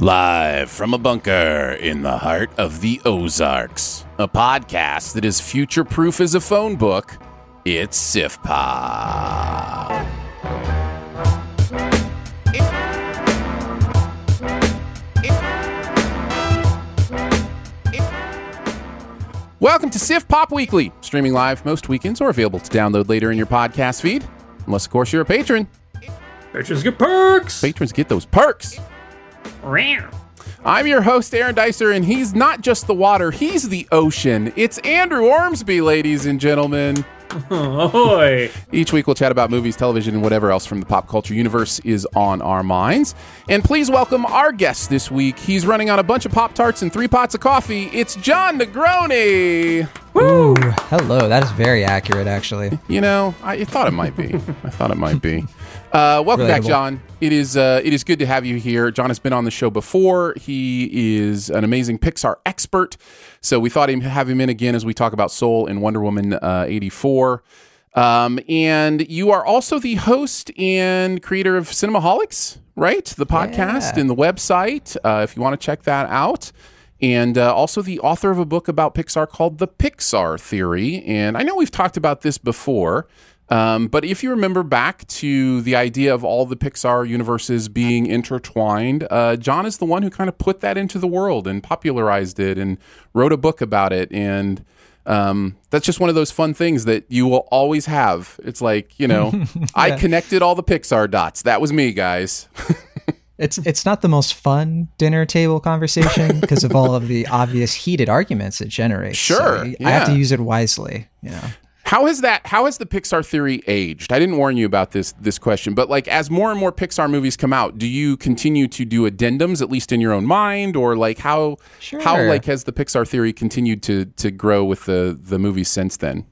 Live from a bunker in the heart of the Ozarks, a podcast that is future proof as a phone book. It's Sif Pop. Welcome to Sif Pop Weekly, streaming live most weekends or available to download later in your podcast feed. Unless, of course, you're a patron. Patrons get perks. Patrons get those perks. I'm your host, Aaron Dicer, and he's not just the water, he's the ocean. It's Andrew Ormsby, ladies and gentlemen. Ahoy. Each week we'll chat about movies, television, and whatever else from the pop culture universe is on our minds. And please welcome our guest this week. He's running on a bunch of Pop Tarts and three pots of coffee. It's Jon Negroni. Ooh, hello. That is very accurate, actually. You know, I thought it might be. I thought it might be. Uh, welcome back, Jon. It is uh, it is good to have you here. Jon has been on the show before. He is an amazing Pixar expert, so we thought he'd have him in again as we talk about Soul and Wonder Woman uh, eighty four. Um, and you are also the host and creator of Cinemaholics, right? The podcast Yeah. and the website. Uh, if you want to check that out. And uh, also the author of a book about Pixar called The Pixar Theory. And I know we've talked about this before, um, but if you remember back to the idea of all the Pixar universes being intertwined, uh, Jon is the one who kind of put that into the world and popularized it and wrote a book about it. And um, that's just one of those fun things that you will always have. It's like, you know, I connected all the Pixar dots. That was me, guys. It's it's not the most fun dinner table conversation because of all of the obvious heated arguments it generates. So Sure, I have to use it wisely. You know. How has that? How has the Pixar theory aged? I didn't warn you about this this question, but like as more and more Pixar movies come out, do you continue to do addendums at least in your own mind, or like how how like has the Pixar theory continued to to grow with the the movies since then?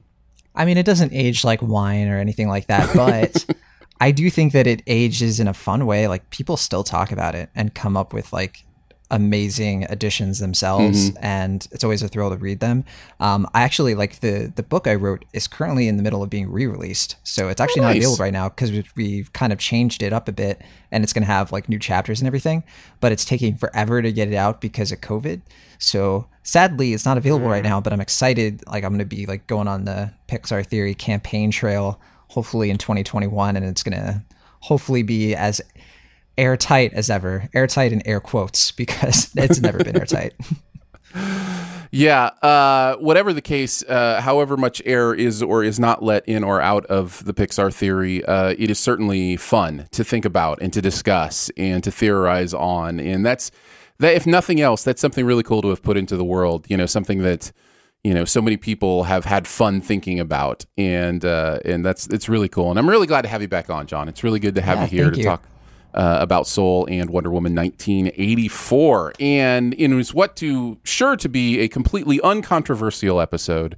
I mean, it doesn't age like wine or anything like that, but I do think that it ages in a fun way. Like people still talk about it and come up with like amazing additions themselves, and it's always a thrill to read them. Um, I actually like the the book I wrote is currently in the middle of being re-released, so it's actually not nice. available right now because we've kind of changed it up a bit, and it's going to have like new chapters and everything. But it's taking forever to get it out because of COVID. So sadly, it's not available right now. But I'm excited. Like I'm going to be like going on the Pixar Theory campaign trail, hopefully in 2021, and it's going to hopefully be as airtight as ever. Airtight in air quotes because it's never been airtight. Yeah, uh, whatever the case, uh, however much air is or is not let in or out of the Pixar theory, uh, it is certainly fun to think about and to discuss and to theorize on. And that's that. If nothing else, that's something really cool to have put into the world. You know, something that you know so many people have had fun thinking about, and uh, and that's it's really cool. And I'm really glad to have you back on, Jon. It's really good to have Yeah, you here to you. talk uh, about Soul and Wonder Woman 1984, and it was what to sure to be a completely uncontroversial episode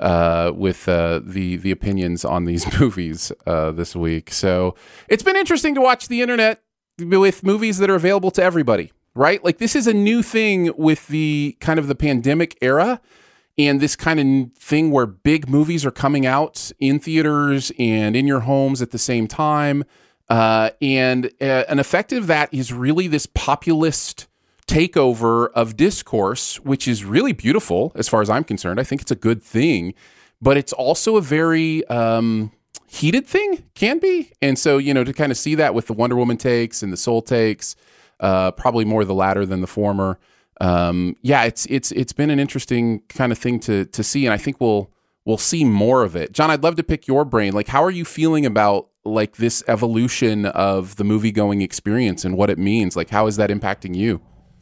uh, with uh, the the opinions on these movies uh, this week. So it's been interesting to watch the internet with movies that are available to everybody. Right, like this is a new thing with the kind of the pandemic era and this kind of thing where big movies are coming out in theaters and in your homes at the same time. Uh, and uh, an effect of that is really this populist takeover of discourse, which is really beautiful as far as I'm concerned. I think it's a good thing, but it's also a very um, heated thing, can be. And so, you know, to kind of see that with the Wonder Woman takes and the Soul takes, uh, probably more the latter than the former. Um, yeah, it's it's it's been an interesting kind of thing to to see, and I think we'll we'll see more of it. Jon, I'd love to pick your brain. Like, how are you feeling about like this evolution of the movie going experience and what it means? Like, how is that impacting you?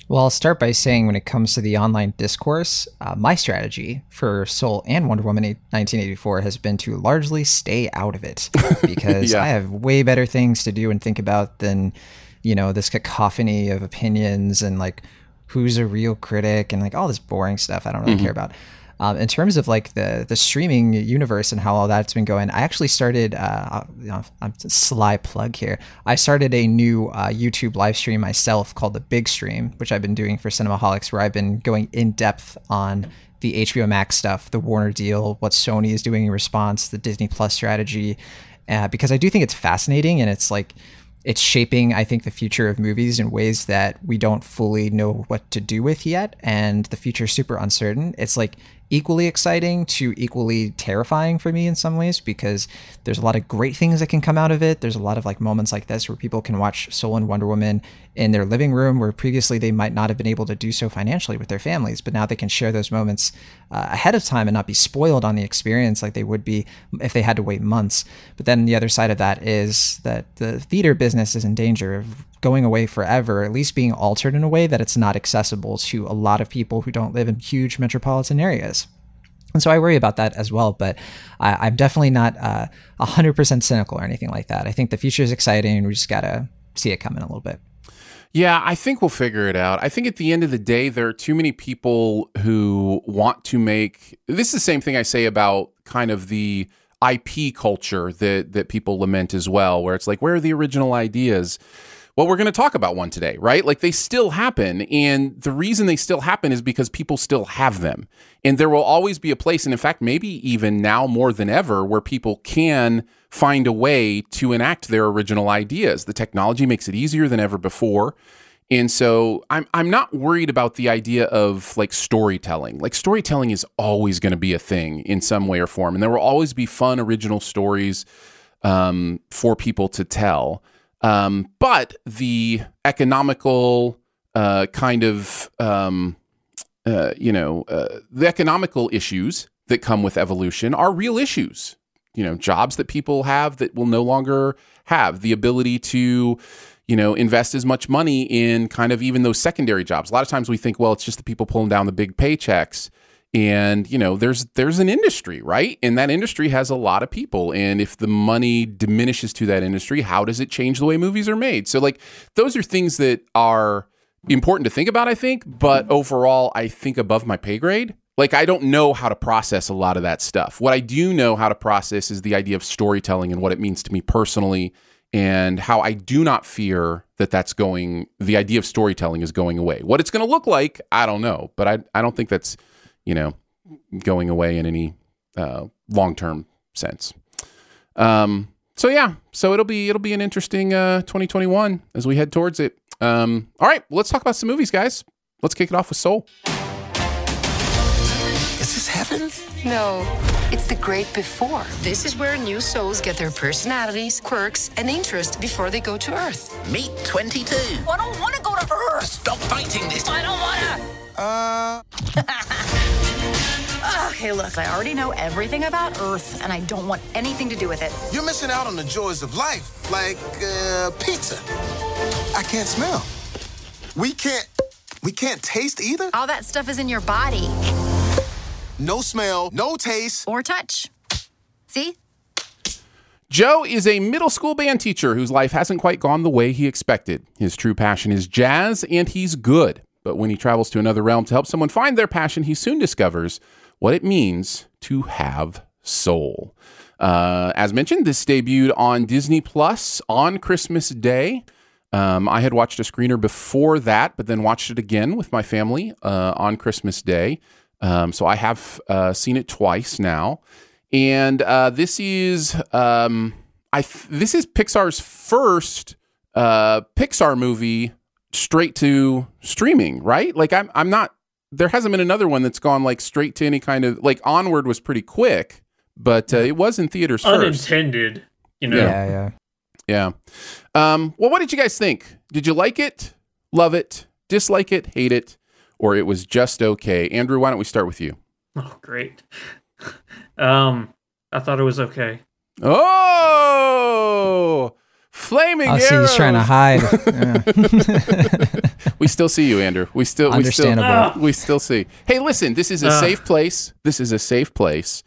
Well, I'll start by saying when it comes to the online discourse, uh, my strategy for Soul and Wonder Woman 1984 has been to largely stay out of it because Yeah. I have way better things to do and think about than, you know, this cacophony of opinions and like who's a real critic and like all this boring stuff I don't really care about. Um, in terms of like the the streaming universe and how all that's been going, I actually started. Uh, you know, I'm a sly plug here. I started a new uh, YouTube live stream myself called the Big Stream, which I've been doing for Cinemaholics, where I've been going in depth on the HBO Max stuff, the Warner deal, what Sony is doing in response, the Disney Plus strategy, uh, because I do think it's fascinating and it's like it's shaping i think the future of movies in ways that we don't fully know what to do with yet and the future is super uncertain it's like equally exciting to equally terrifying for me in some ways because there's a lot of great things that can come out of it. There's a lot of like moments like this where people can watch soul and wonder woman in their living room where previously they might not have been able to do so financially with their families but now they can share those moments uh, ahead of time and not be spoiled on the experience like they would be if they had to wait months. But then the other side of that is that the theater business is in danger of going away forever, at least being altered in a way that it's not accessible to a lot of people who don't live in huge metropolitan areas. And so I worry about that as well, but I, I'm definitely not uh, 100% cynical or anything like that. I think the future is exciting. We just got to see it coming a little bit. Yeah, I think we'll figure it out. I think at the end of the day, there are too many people who want to make this is the same thing I say about kind of the IP culture that that people lament as well, where it's like, where are the original ideas? Well, we're going to talk about one today, right? Like they still happen. And the reason they still happen is because people still have them. And there will always be a place, and in fact, maybe even now more than ever, where people can find a way to enact their original ideas. The technology makes it easier than ever before. And so I'm I'm not worried about the idea of like storytelling. Like storytelling is always going to be a thing in some way or form, and there will always be fun original stories um, for people to tell. Um, but the economical uh, kind of um, uh, you know uh, the economical issues that come with evolution are real issues. You know, jobs that people have that will no longer have the ability to you know, invest as much money in kind of even those secondary jobs. A lot of times we think, well, it's just the people pulling down the big paychecks. And, you know, there's there's an industry, right? And that industry has a lot of people. And if the money diminishes to that industry, how does it change the way movies are made? So like those are things that are important to think about, I think, but overall I think above my pay grade. Like I don't know how to process a lot of that stuff. What I do know how to process is the idea of storytelling and what it means to me personally and how I do not fear that that's going, the idea of storytelling is going away. What it's going to look like, I don't know, but I, I don't think that's, you know, going away in any uh, long term sense. Um, so yeah, so it'll be it'll be an interesting uh, 2021 as we head towards it. Um, all right, well, let's talk about some movies, guys. Let's kick it off with Soul. Is this heaven? No, it's the great before. This is where new souls get their personalities, quirks, and interests before they go to Earth. Meet 22. I don't want to go to Earth. Stop fighting this. I don't want to. Uh. okay, look, I already know everything about Earth, and I don't want anything to do with it. You're missing out on the joys of life, like uh, pizza. I can't smell. We can't. We can't taste either. All that stuff is in your body No smell, no taste. or touch. See? Joe is a middle school band teacher whose life hasn't quite gone the way he expected. His true passion is jazz, and he's good. But when he travels to another realm to help someone find their passion, he soon discovers what it means to have soul. Uh, as mentioned, this debuted on Disney Plus on Christmas Day. Um, I had watched a screener before that, but then watched it again with my family uh, on Christmas Day. Um, so I have uh, seen it twice now, and uh, this is um, I th- this is Pixar's first uh, Pixar movie straight to streaming, right? Like I'm I'm not there hasn't been another one that's gone like straight to any kind of like Onward was pretty quick, but uh, it was in theaters first. Unintended, you know. Yeah, yeah. Yeah. Um, well, what did you guys think? Did you like it? love it, dislike it, hate it, or it was just okay. Andrew, why don't we start with you? Oh, great. um, I thought it was okay. Oh, flaming I see he's trying to hide. Yeah. We still see you, Andrew. We still Understandable. We still, we still see. Hey, listen, this is a Ah. safe place. This is a safe place.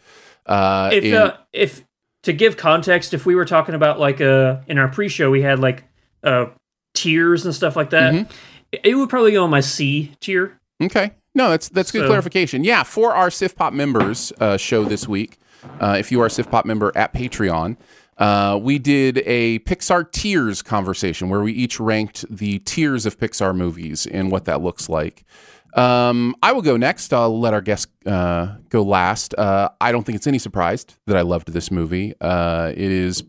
Uh, If in- uh, if to give context, if we were talking about like uh in our pre-show, we had like uh tiers and stuff like that. Mm-hmm. It, it would probably go on my C tier. Okay. No, that's that's good So- clarification. Yeah, for our Sif Pop members uh, show this week, uh, if you are a Sif Pop member at Patreon, uh, we did a Pixar tiers conversation where we each ranked the tiers of Pixar movies and what that looks like. Um, I will go next. I'll let our guest uh, go last. Uh, I don't think it's any surprise that I loved this movie. Uh, it is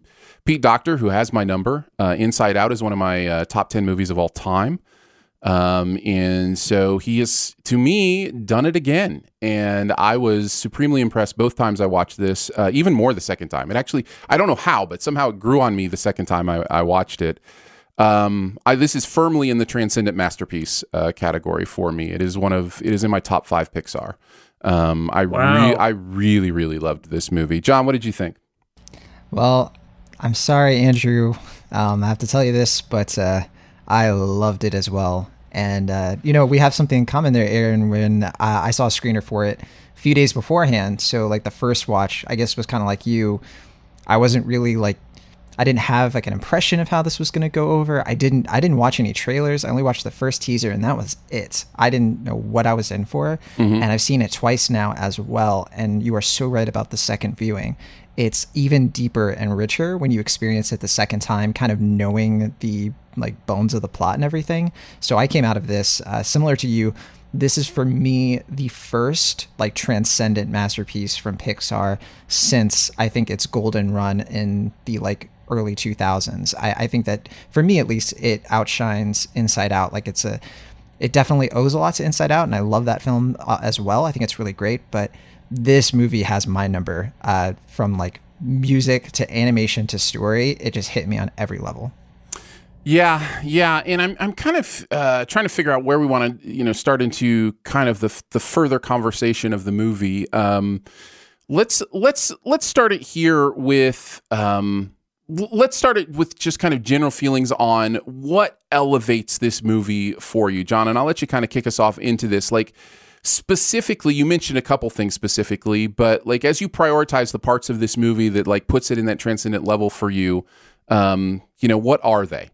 Pete Docter, who has my number. Uh, Inside Out is one of my top 10 movies of all time. Um, and so he has, to me, done it again. And I was supremely impressed both times I watched this, uh, even more the second time. It actually, I don't know how, but somehow it grew on me the second time I, I watched it. Um, I, this is firmly in the transcendent masterpiece uh, category for me. It is one of, it is in my top five Pixar. Um, I, Wow. re- I really, really loved this movie. Jon, what did you think? Well, I'm sorry, Andrew. Um, I have to tell you this, but uh, I loved it as well. And uh, you know, we have something in common there, Aaron. When uh, I saw a screener for it a few days beforehand, so like the first watch, I guess was kind of like you. I wasn't really like, I didn't have like an impression of how this was going to go over. I didn't, I didn't watch any trailers. I only watched the first teaser, and that was it. I didn't know what I was in for, and I've seen it twice now as well. And you are so right about the second viewing it's even deeper and richer when you experience it the second time, kind of knowing the like bones of the plot and everything. So I came out of this uh, similar to you. This is for me the first like transcendent masterpiece from Pixar since I think its golden run in the like early 2000s. I, I think that for me at least, it outshines Inside Out. Like it's a, it definitely owes a lot to Inside Out, and I love that film uh, as well. I think it's really great, but this movie has my number uh, from like music to animation to story. It just hit me on every level. Yeah, yeah, and I'm I'm kind of uh, trying to figure out where we want to you know start into kind of the the further conversation of the movie. Um, let's let's let's start it here with um, let's start it with just kind of general feelings on what elevates this movie for you, Jon, and I'll let you kind of kick us off into this. Like specifically, you mentioned a couple things specifically, but like as you prioritize the parts of this movie that like puts it in that transcendent level for you, um, you know, what are they?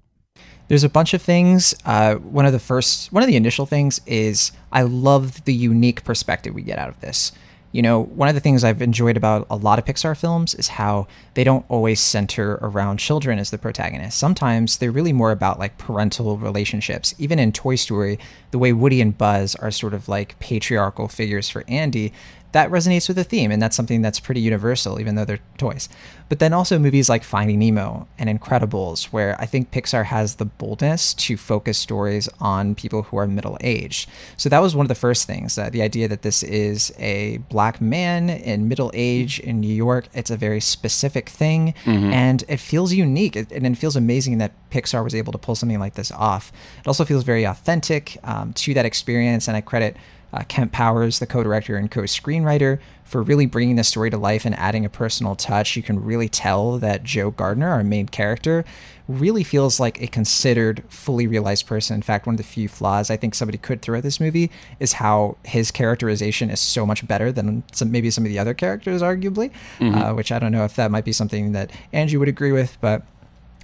There's a bunch of things. Uh, one of the first, one of the initial things is I love the unique perspective we get out of this. You know, one of the things I've enjoyed about a lot of Pixar films is how they don't always center around children as the protagonist. Sometimes they're really more about like parental relationships. Even in Toy Story, the way Woody and Buzz are sort of like patriarchal figures for Andy, that resonates with the theme, and that's something that's pretty universal, even though they're toys. But then also movies like Finding Nemo and Incredibles, where I think Pixar has the boldness to focus stories on people who are middle aged. So that was one of the first things uh, the idea that this is a black man in middle age in New York. It's a very specific thing, and it feels unique, it, and it feels amazing that Pixar was able to pull something like this off. It also feels very authentic um, to that experience, and I credit uh, Kemp Powers, the co-director and co-screenwriter, for really bringing the story to life and adding a personal touch. You can really tell that Joe Gardner, our main character, really feels like a considered, fully realized person. In fact, one of the few flaws I think somebody could throw at this movie is how his characterization is so much better than some, maybe some of the other characters, arguably. Uh, which I don't know if that might be something that Angie would agree with, but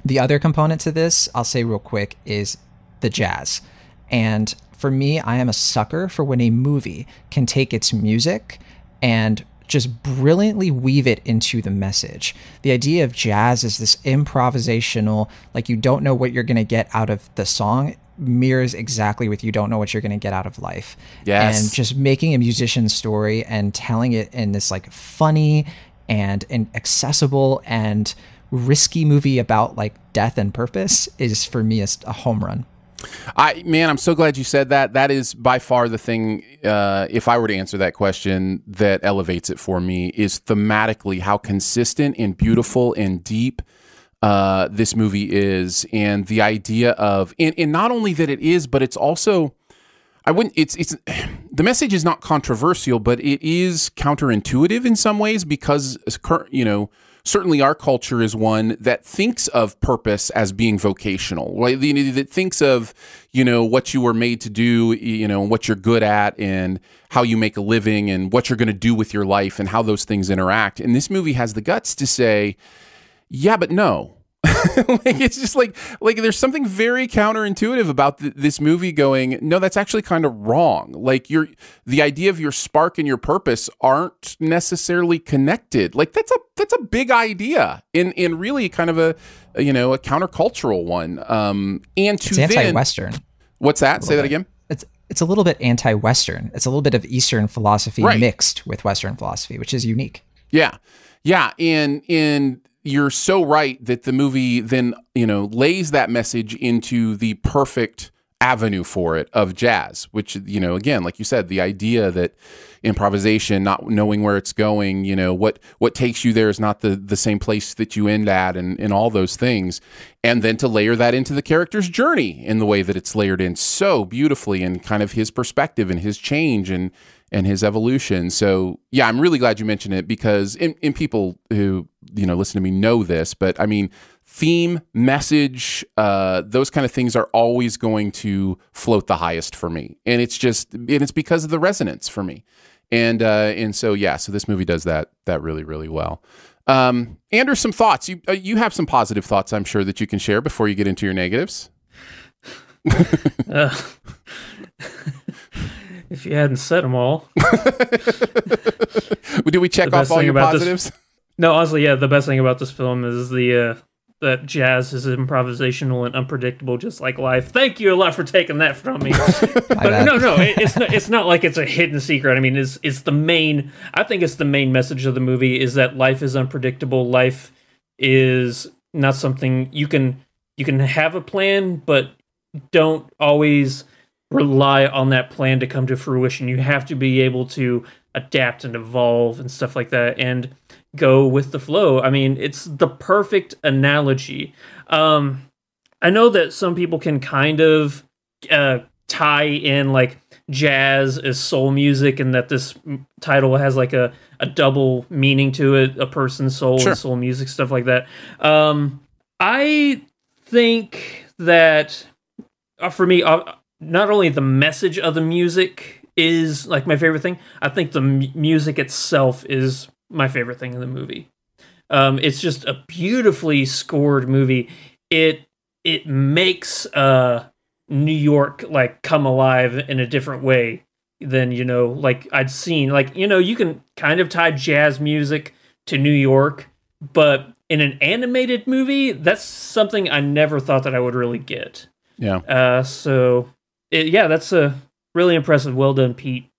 the other component to this, I'll say real quick, is the jazz. And for me, I am a sucker for when a movie can take its music and just brilliantly weave it into the message. The idea of jazz is this improvisational, like you don't know what you're going to get out of the song mirrors exactly what you don't know what you're going to get out of life. Yes. And just making a musician's story and telling it in this like funny and, and accessible and risky movie about like death and purpose is for me a, a home run. I man, I'm so glad you said that. That is by far the thing. Uh, if I were to answer that question, that elevates it for me is thematically how consistent and beautiful and deep uh, this movie is, and the idea of, and, and not only that it is, but it's also. I wouldn't. It's it's the message is not controversial, but it is counterintuitive in some ways because you know certainly our culture is one that thinks of purpose as being vocational, right? That thinks of you know what you were made to do, you know what you're good at, and how you make a living, and what you're going to do with your life, and how those things interact. And this movie has the guts to say, yeah, but no like it's just like like there's something very counterintuitive about th- this movie going no that's actually kind of wrong. Like your the idea of your spark and your purpose aren't necessarily connected. Like that's a that's a big idea in in really kind of a, you know a countercultural one. Um and to it's anti-western then, what's that? Say bit. that again? It's it's a little bit anti-western. It's a little bit of eastern philosophy right. mixed with western philosophy which is unique. Yeah. Yeah. And and you're so right that the movie then you know lays that message into the perfect avenue for it of jazz which you know again like you said the idea that improvisation not knowing where it's going you know what what takes you there is not the the same place that you end at and and all those things. And then to layer that into the character's journey in the way that it's layered in so beautifully and kind of his perspective and his change and and his evolution. So yeah, I'm really glad you mentioned it because in, in people who you know listen to me know this, but I mean theme, message, uh, those kind of things are always going to float the highest for me, and it's just and it's because of the resonance for me, and uh, and so yeah, so this movie does that that really really well. Um, Andrew, some thoughts. You uh, you have some positive thoughts, I'm sure that you can share before you get into your negatives. if you hadn't said them all. Do we check off all your positives? This, no, honestly, yeah. The best thing about this film is the uh, that jazz is improvisational and unpredictable, just like life. Thank you a lot for taking that from me. but no, no, it, it's not. It's not like it's a hidden secret. I mean, it's it's the main. I think it's the main message of the movie is that life is unpredictable. Life is not something you can you can have a plan, but don't always rely on that plan to come to fruition. You have to be able to adapt and evolve and stuff like that and go with the flow. I mean, it's the perfect analogy. Um, I know that some people can kind of uh, tie in like jazz as soul music and that this title has like a, a double meaning to it a person's soul sure. and soul music stuff like that um i think that uh, for me uh, not only the message of the music is like my favorite thing. I think the m- music itself is my favorite thing in the movie. Um, it's just a beautifully scored movie. It it makes uh, New York like come alive in a different way than you know like I'd seen. Like you know you can kind of tie jazz music to New York, but in an animated movie, that's something I never thought that I would really get. Yeah. Uh, so it, yeah, that's a really impressive. Well done, Pete.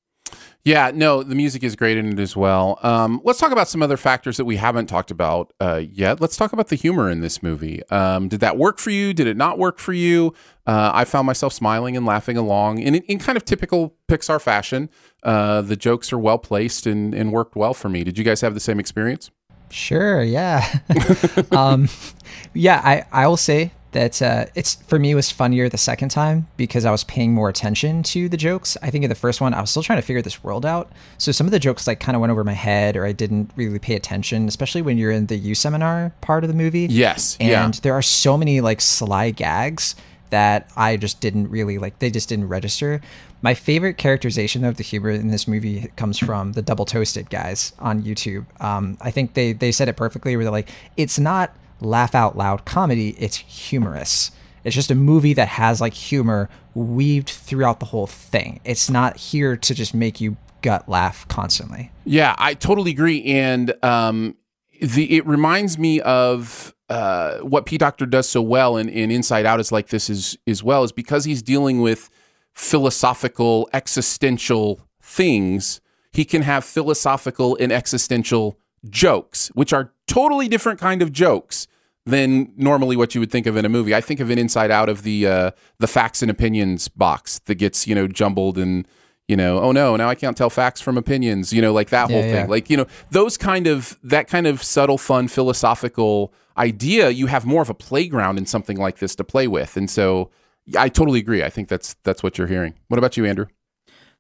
Yeah, no, the music is great in it as well. Um, let's talk about some other factors that we haven't talked about uh, yet. Let's talk about the humor in this movie. Um, did that work for you? Did it not work for you? Uh, I found myself smiling and laughing along in, in kind of typical Pixar fashion. Uh, the jokes are well placed and, and worked well for me. Did you guys have the same experience? Sure, yeah. um, yeah, I, I will say that uh, it's for me was funnier the second time because I was paying more attention to the jokes. I think in the first one I was still trying to figure this world out, so some of the jokes like kind of went over my head or I didn't really pay attention, especially when you're in the You seminar part of the movie. Yes, and yeah. there are so many like sly gags that I just didn't really like. They just didn't register. My favorite characterization of the humor in this movie comes from the Double Toasted guys on YouTube. Um, I think they they said it perfectly. Where they're like, it's not laugh out loud comedy, it's humorous. It's just a movie that has like humor weaved throughout the whole thing. It's not here to just make you gut laugh constantly. Yeah, I totally agree. And um, the it reminds me of uh, what P Docter does so well in, in Inside Out is like this is as well is because he's dealing with philosophical existential things. He can have philosophical and existential jokes, which are totally different kind of jokes than normally what you would think of in a movie. I think of an inside out of the uh, the facts and opinions box that gets you know jumbled and you know oh no now I can't tell facts from opinions you know like that whole Yeah, thing yeah. like you know those kind of that kind of subtle fun philosophical idea, you have more of a playground in something like this to play with. And so I totally agree. I think that's that's what you're hearing. What about you, Andrew?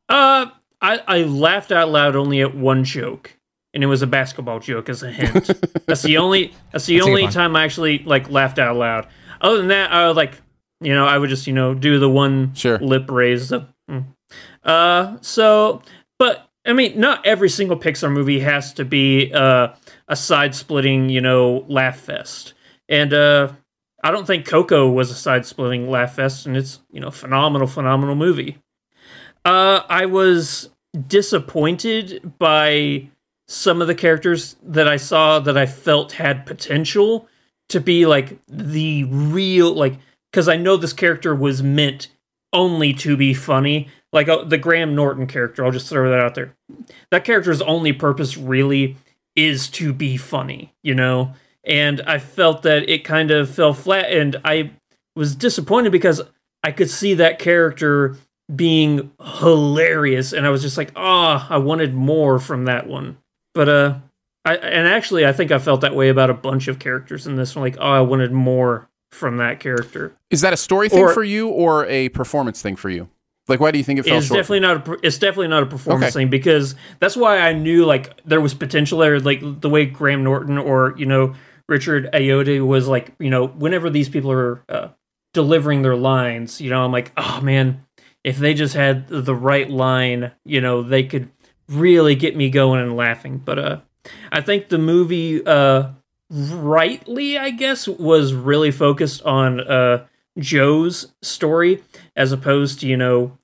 Uh, I, I laughed out loud only at one joke, and it was a basketball joke as a hint. that's the only that's the That's only time I actually like laughed out loud. Other than that, I would like you know I would just you know do the one Sure. lip raise. Of, mm. Uh, so but I mean, not every single Pixar movie has to be uh, a side-splitting you know laugh fest, and uh. I don't think Coco was a side-splitting laugh fest, and it's you know phenomenal, phenomenal movie. Uh, I was disappointed by some of the characters that I saw that I felt had potential to be like the real like because I know this character was meant only to be funny. Like uh, the Graham Norton character, I'll just throw that out there. That character's only purpose really is to be funny, you know? And I felt that it kind of fell flat and I was disappointed because I could see that character being hilarious and I was just like, "Ah, I wanted more from that one." But uh I and actually I think I felt that way about a bunch of characters in this one like, "Oh, I wanted more from that character." Is that a story thing Or- for you or a performance thing for you? Like, why do you think it fell It's short? definitely not a it's definitely not a performance Okay. thing because that's why I knew like there was potential there like the way Graham Norton or you know Richard Ayoade was like you know whenever these people are uh, delivering their lines you know I'm like oh man if they just had the right line you know they could really get me going and laughing but uh I think the movie uh rightly I guess was really focused on uh Joe's story as opposed to you know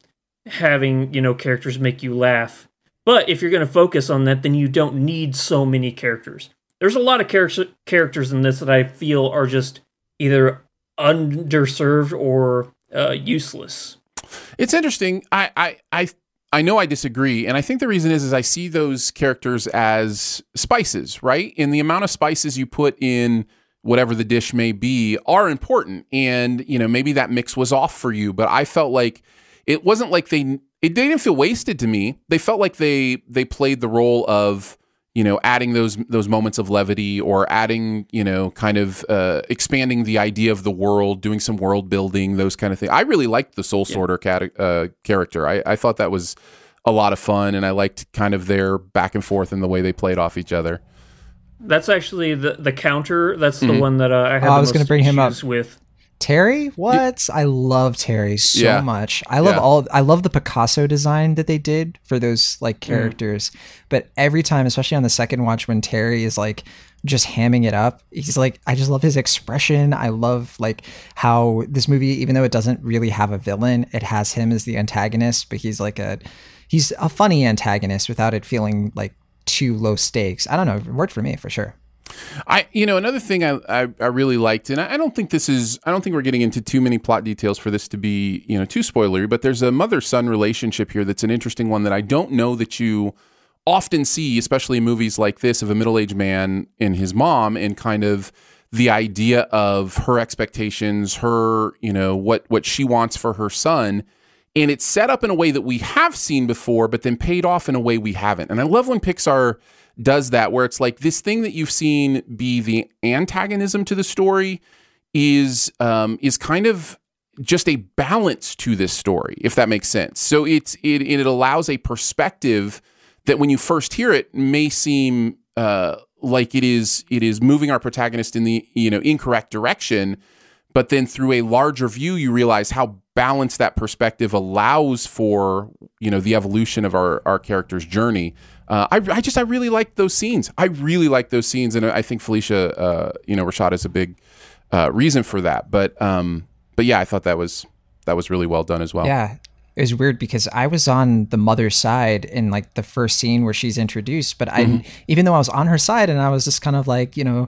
having you know characters make you laugh. But if you're going to focus on that then you don't need so many characters. There's a lot of character characters in this that i feel are just either underserved or uh, useless. It's interesting. I, I, I, I know I disagree, and I think the reason is is I see those characters as spices, right? And the amount of spices you put in whatever the dish may be are important, and you know maybe that mix was off for you, but I felt like it wasn't like they it didn't feel wasted to me. They felt like they they played the role of you know adding those those moments of levity or adding you know kind of uh, expanding the idea of the world doing some world building those kind of things i really liked the soul sorter cat- uh, character. I, I thought that was a lot of fun and i liked kind of their back and forth and the way they played off each other. That's actually the the counter that's the Mhm. one that uh, i had Oh, I was gonna bring him up. with Terry? What? I love Terry so Yeah. much. I love Yeah. all I love the Picasso design that they did for those like mm. characters. But every time, especially on the second watch when Terry is like just hamming it up, he's like I just love his expression. I love like how this movie even though it doesn't really have a villain, it has him as the antagonist, but he's like a he's a funny antagonist without it feeling like too low stakes. I don't know, it worked for me for sure. I, you know, another thing I, I, I really liked, and I, I don't think this is, I don't think we're getting into too many plot details for this to be, you know, too spoilery, but there's a mother son relationship here that's an interesting one that I don't know that you often see, especially in movies like this, of a middle aged man and his mom, and kind of the idea of her expectations, her, you know, what what she wants for her son. And it's set up in a way that we have seen before, but then paid off in a way we haven't. And I love when Pixar does that, where it's like this thing that you've seen be the antagonism to the story is um, is kind of just a balance to this story, if that makes sense. So it's it it allows a perspective that when you first hear it may seem uh, like it is it is moving our protagonist in the you know incorrect direction, but then through a larger view you realize how balanced that perspective allows for you know the evolution of our our character's journey. Uh, I, I just I really like those scenes. I really like those scenes, and I think Phylicia, uh, you know, Rashad is a big uh, reason for that. But um, but yeah, I thought that was that was really well done as well. Yeah. It was weird because I was on the mother's side in like the first scene where she's introduced, but I Mhm. even though I was on her side and I was just kind of like, you know,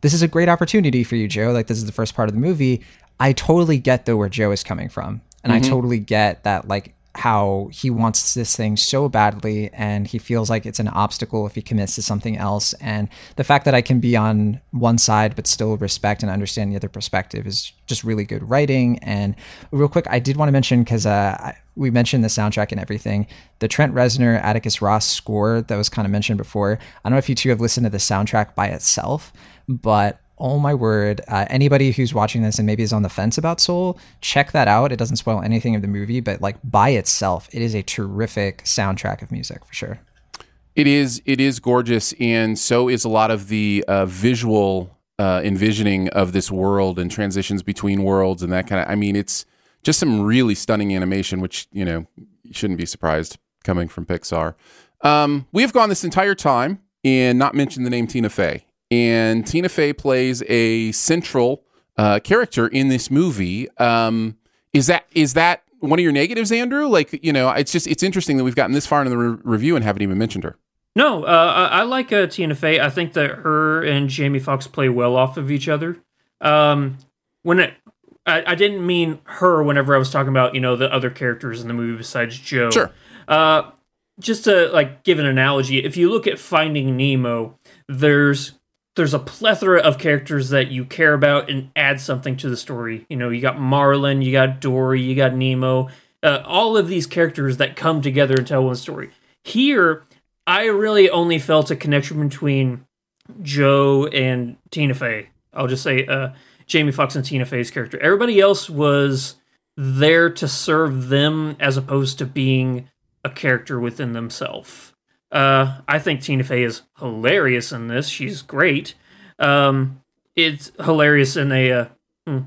this is a great opportunity for you, Joe. Like this is the first part of the movie. I totally get though where Joe is coming from. And I Mhm. totally get that like how he wants this thing so badly and he feels like it's an obstacle if he commits to something else. And the fact that I can be on one side but still respect and understand the other perspective is just really good writing. And real quick I did want to mention because uh, we mentioned the soundtrack and everything. The Trent Reznor Atticus Ross score that was kind of mentioned before I don't know if you two have listened to the soundtrack by itself but Oh my word. Uh, anybody who's watching this and maybe is on the fence about Soul, check that out. It doesn't spoil anything of the movie, but like by itself, it is a terrific soundtrack of music for sure. It is it is gorgeous, and so is a lot of the uh, visual uh, envisioning of this world and transitions between worlds and that kind of. I mean, it's just some really stunning animation, which you know you shouldn't be surprised coming from Pixar. Um, we have gone this entire time and not mentioned the name Tina Fey, and Tina Fey plays a central uh, character in this movie. Um, is that is that one of your negatives, Andrew? Like you know, it's just it's interesting that we've gotten this far in the re- review and haven't even mentioned her. No, uh, I, I like uh, Tina Fey. I think that her and Jamie Foxx play well off of each other. Um, when it, I, I didn't mean her whenever I was talking about you know the other characters in the movie besides Joe. Sure. Uh, just to like give an analogy, if you look at Finding Nemo, there's there's a plethora of characters that you care about and add something to the story. You know, you got Marlin, you got Dory, you got Nemo, uh, all of these characters that come together and tell one story. Here, I really only felt a connection between Joe and Tina Fey. I'll just say uh, Jamie Foxx and Tina Fey's character. Everybody else was there to serve them as opposed to being a character within themselves. Uh, I think Tina Fey is hilarious in this. She's great. Um, it's hilarious in a uh, hmm,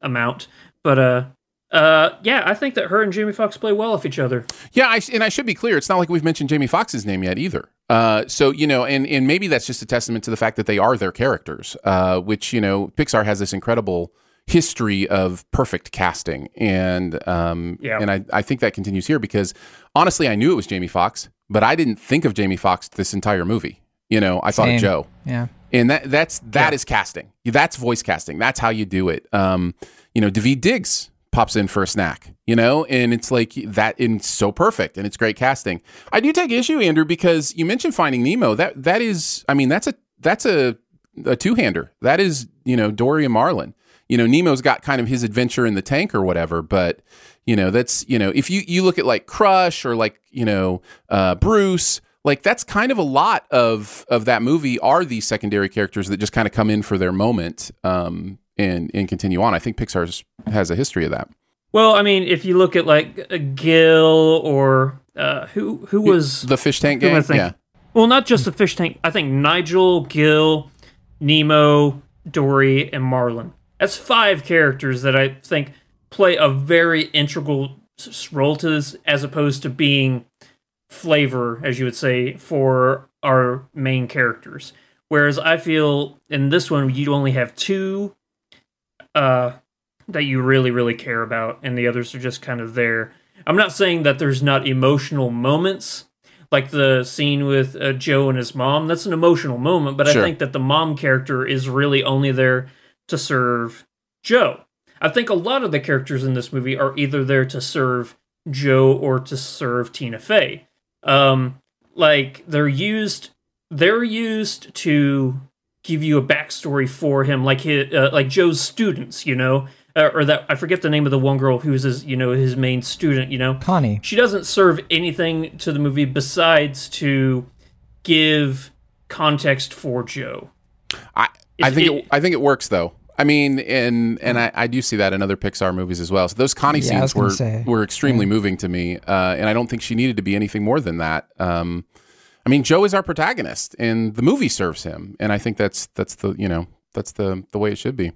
amount, but uh, uh, yeah, I think that her and Jamie Foxx play well off each other. Yeah, I, and I should be clear. It's not like we've mentioned Jamie Foxx's name yet either. Uh, so you know, and and maybe that's just a testament to the fact that they are their characters, uh, which you know, Pixar has this incredible history of perfect casting, and um, Yeah. and I I think that continues here because honestly, I knew it was Jamie Foxx, but I didn't think of Jamie Foxx this entire movie. You know, I thought of Joe. Yeah. And that that's that is casting. That's voice casting. That's how you do it. Um, you know, Daveed Diggs pops in for a snack, you know, and it's like that and so perfect and it's great casting. I do take issue, Andrew, because you mentioned finding Nemo. That that is I mean, that's a that's a a two-hander. That is, you know, Dory and Marlin. You know, Nemo's got kind of his adventure in the tank or whatever, but you know, that's, you know, if you you look at like Crush or like, you know, uh Bruce, like that's kind of a lot of of that movie are these secondary characters that just kind of come in for their moment um and and continue on. I think pixar has a history of that. Well, I mean, if you look at like uh, Gil or uh, who who was The fish tank gang? Yeah. Well, not just the fish tank. I think Nigel, Gil, Nemo, Dory, and Marlin. That's five characters that I think play a very integral role to this, as opposed to being flavor, as you would say, for our main characters. Whereas I feel in this one, you only have two uh, that you really, really care about, and the others are just kind of there. I'm not saying that there's not emotional moments, like the scene with uh, Joe and his mom. That's an emotional moment, but Sure. I think that the mom character is really only there to serve Joe. I think a lot of the characters in this movie are either there to serve Joe or to serve Tina Fey. Um, like they're used, they're used to give you a backstory for him, like his, uh, like Joe's students, you know, uh, or that I forget the name of the one girl who's his, you know, his main student, you know, Connie. she doesn't serve anything to the movie besides to give context for Joe. I I think it- it, I think it works though. I mean, and and I, I do see that in other Pixar movies as well. So those Connie Yeah, scenes were say, were extremely moving to me, uh, and I don't think she needed to be anything more than that. Um, I mean, Joe is our protagonist, and the movie serves him, and I think that's that's the you know that's the the way it should be.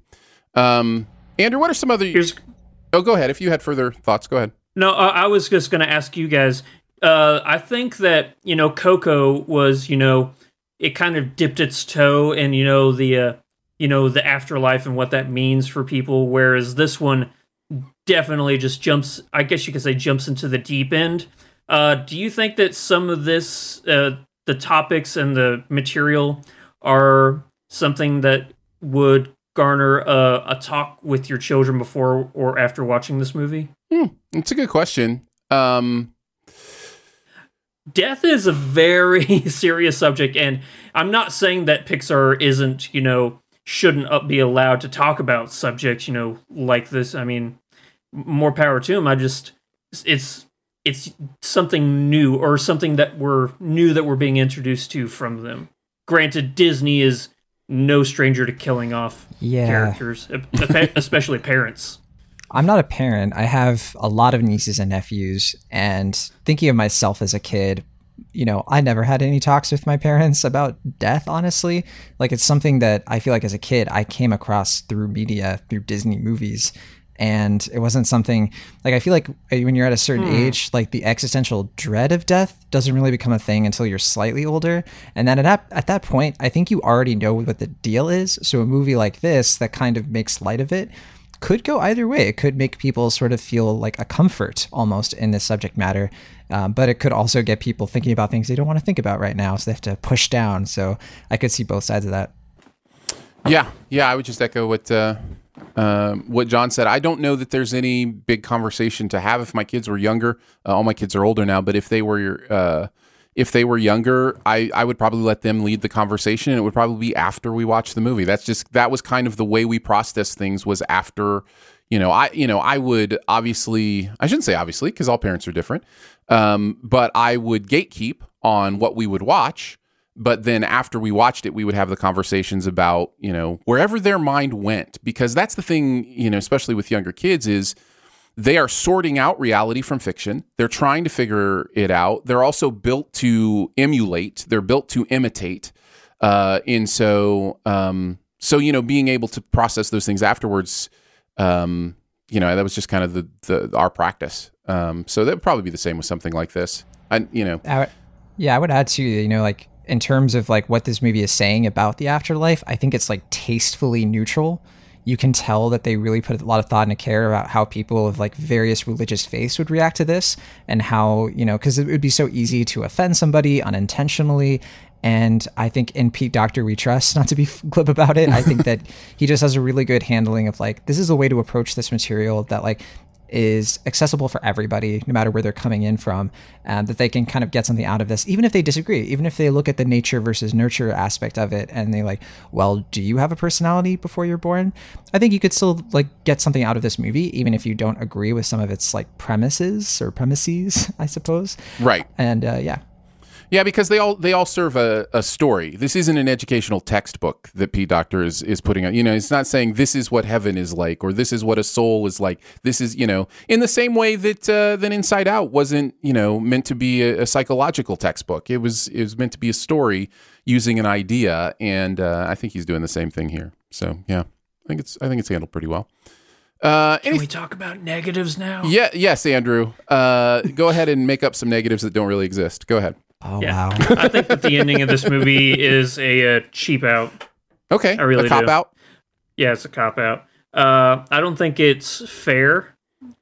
Um, Andrew, what are some other? Here's oh, go ahead. If you had further thoughts, go ahead. No, I, I was just going to ask you guys. Uh, I think that you know Coco was you know it kind of dipped its toe in you know the uh, you know the afterlife and what that means for people, whereas this one definitely just jumps. I guess you could say jumps into the deep end. Uh, do you think that some of this, uh, the topics and the material, are something that would garner a, a talk with your children before or after watching this movie? It's a good question. Um, death is a very serious subject and i'm not saying that pixar isn't you know shouldn't be allowed to talk about subjects you know like this i mean more power to them i just it's it's something new or something that we're new that we're being introduced to from them granted disney is no stranger to killing off Yeah. characters, especially parents. I'm not a parent. I have a lot of nieces and nephews, and thinking of myself as a kid, you know, I never had any talks with my parents about death, honestly. Like, it's something that I feel like as a kid I came across through media, through Disney movies. And it wasn't something like I feel like when you're at a certain Hmm. age, like the existential dread of death doesn't really become a thing until you're slightly older. And then at that, at that point, I think you already know what the deal is. So a movie like this that kind of makes light of it could go either way. It could make people sort of feel like a comfort almost in this subject matter, um, but it could also get people thinking about things they don't want to think about right now. So they have to push down. So I could see both sides of that. Yeah, yeah, I would just echo what uh, um, what Jon said. I don't know that there's any big conversation to have if my kids were younger. Uh, all my kids are older now, but if they were uh, if they were younger, I, I would probably let them lead the conversation, and it would probably be after we watch the movie. That's just that was kind of the way we process things was after. You know, I you know I would obviously I shouldn't say obviously because all parents are different, um, but I would gatekeep on what we would watch but then after we watched it we would have the conversations about you know wherever their mind went because that's the thing you know especially with younger kids is they are sorting out reality from fiction. They're trying to figure it out. They're also built to emulate. They're built to imitate. Uh, and so um, so you know being able to process those things afterwards um, you know that was just kind of the, the our practice. Um, so that would probably be the same with something like this. And you know. Yeah, I would add to you know like in terms of like what this movie is saying about the afterlife, I think it's like tastefully neutral. You can tell that they really put a lot of thought and care about how people of like various religious faiths would react to this and how, you know, because it would be so easy to offend somebody unintentionally. And I think in Pete Docter we trust, not to be glib about it. I think that he just has a really good handling of like, this is a way to approach this material that like is accessible for everybody, no matter where they're coming in from, and that they can kind of get something out of this, even if they disagree, even if they look at the nature versus nurture aspect of it, and they like, well, do you have a personality before you're born? I think you could still like get something out of this movie, even if you don't agree with some of its like premises or premises, I suppose. Right. And uh, yeah, Yeah, because they all they all serve a, a story. This isn't an educational textbook that P Docter is is putting out. You know, it's not saying this is what heaven is like or this is what a soul is like. This is you know in the same way that uh, that Inside Out wasn't you know meant to be a, a psychological textbook. It was it was meant to be a story using an idea, and uh, I think he's doing the same thing here. So yeah, I think it's I think it's handled pretty well. Uh, Can we talk about negatives now? yeah, yes, Andrew. Uh, go ahead and make up some negatives that don't really exist. Go ahead. Oh Yeah. I think that the ending of this movie is a uh, cheap out. Okay, I really a cop do. out. Yeah, it's a cop out. Uh, I don't think it's fair,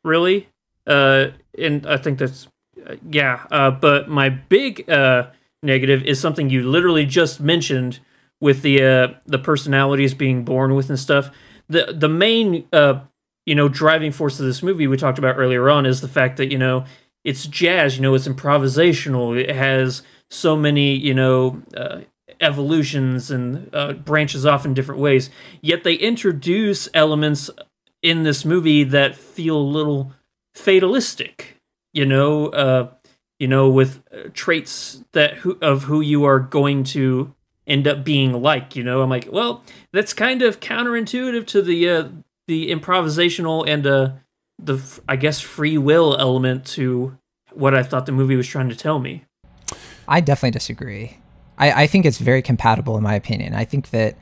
really. Uh, and I think that's uh, yeah. Uh, but my big uh, negative is something you literally just mentioned with the uh, the personalities being born with and stuff. The the main uh, you know driving force of this movie we talked about earlier on is the fact that you know it's jazz. You know, it's improvisational. It has so many you know. Uh, evolutions and uh, branches off in different ways. Yet they introduce elements in this movie that feel a little fatalistic. You know, uh, you know, with uh, traits that who, of who you are going to end up being like. You know, I'm like, well, that's kind of counterintuitive to the uh, the improvisational and uh, the I guess free will element to what I thought the movie was trying to tell me. I definitely disagree. I, I think it's very compatible in my opinion. I think that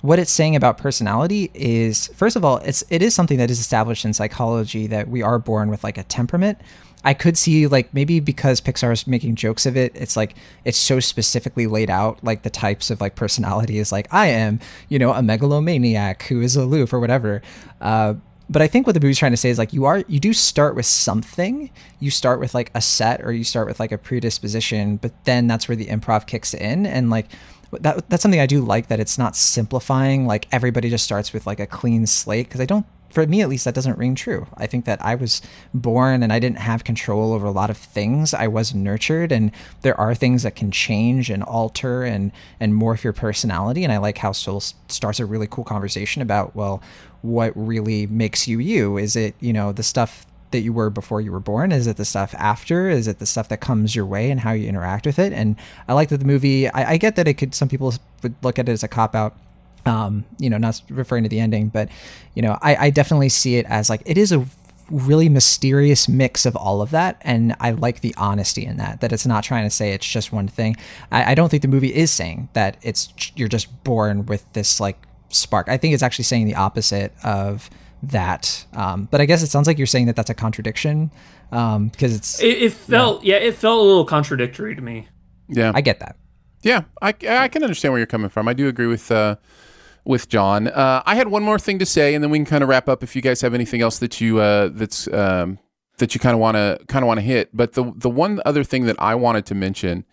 what it's saying about personality is first of all, it's it is something that is established in psychology that we are born with like a temperament. I could see like maybe because Pixar is making jokes of it, it's like it's so specifically laid out, like the types of like personality is like I am, you know, a megalomaniac who is aloof or whatever. Uh, but I think what the movie's trying to say is like you are you do start with something. You start with like a set or you start with like a predisposition, but then that's where the improv kicks in and like that that's something I do like that it's not simplifying like everybody just starts with like a clean slate because I don't for me at least that doesn't ring true. I think that I was born and I didn't have control over a lot of things. I was nurtured and there are things that can change and alter and and morph your personality and I like how Soul starts a really cool conversation about well what really makes you you is it you know the stuff that you were before you were born is it the stuff after is it the stuff that comes your way and how you interact with it and i like that the movie i, I get that it could some people would look at it as a cop out Um, you know, not referring to the ending, but you know, I, I definitely see it as like it is a really mysterious mix of all of that and i like the honesty in that that it's not trying to say it's just one thing. I, I don't think the movie is saying that it's you're just born with this like spark. I think it's actually saying the opposite of that um, but i guess it sounds like you're saying that that's a contradiction um, because it's It, it felt yeah, it felt a little contradictory to me. Yeah, i get that. Yeah, I, I can understand where you're coming from. I do agree with uh, with Jon. Uh, I had one more thing to say, and then we can kind of wrap up. If you guys have anything else that you uh, that's um, that you kind of want to kind of want to hit, but the the one other thing that I wanted to mention.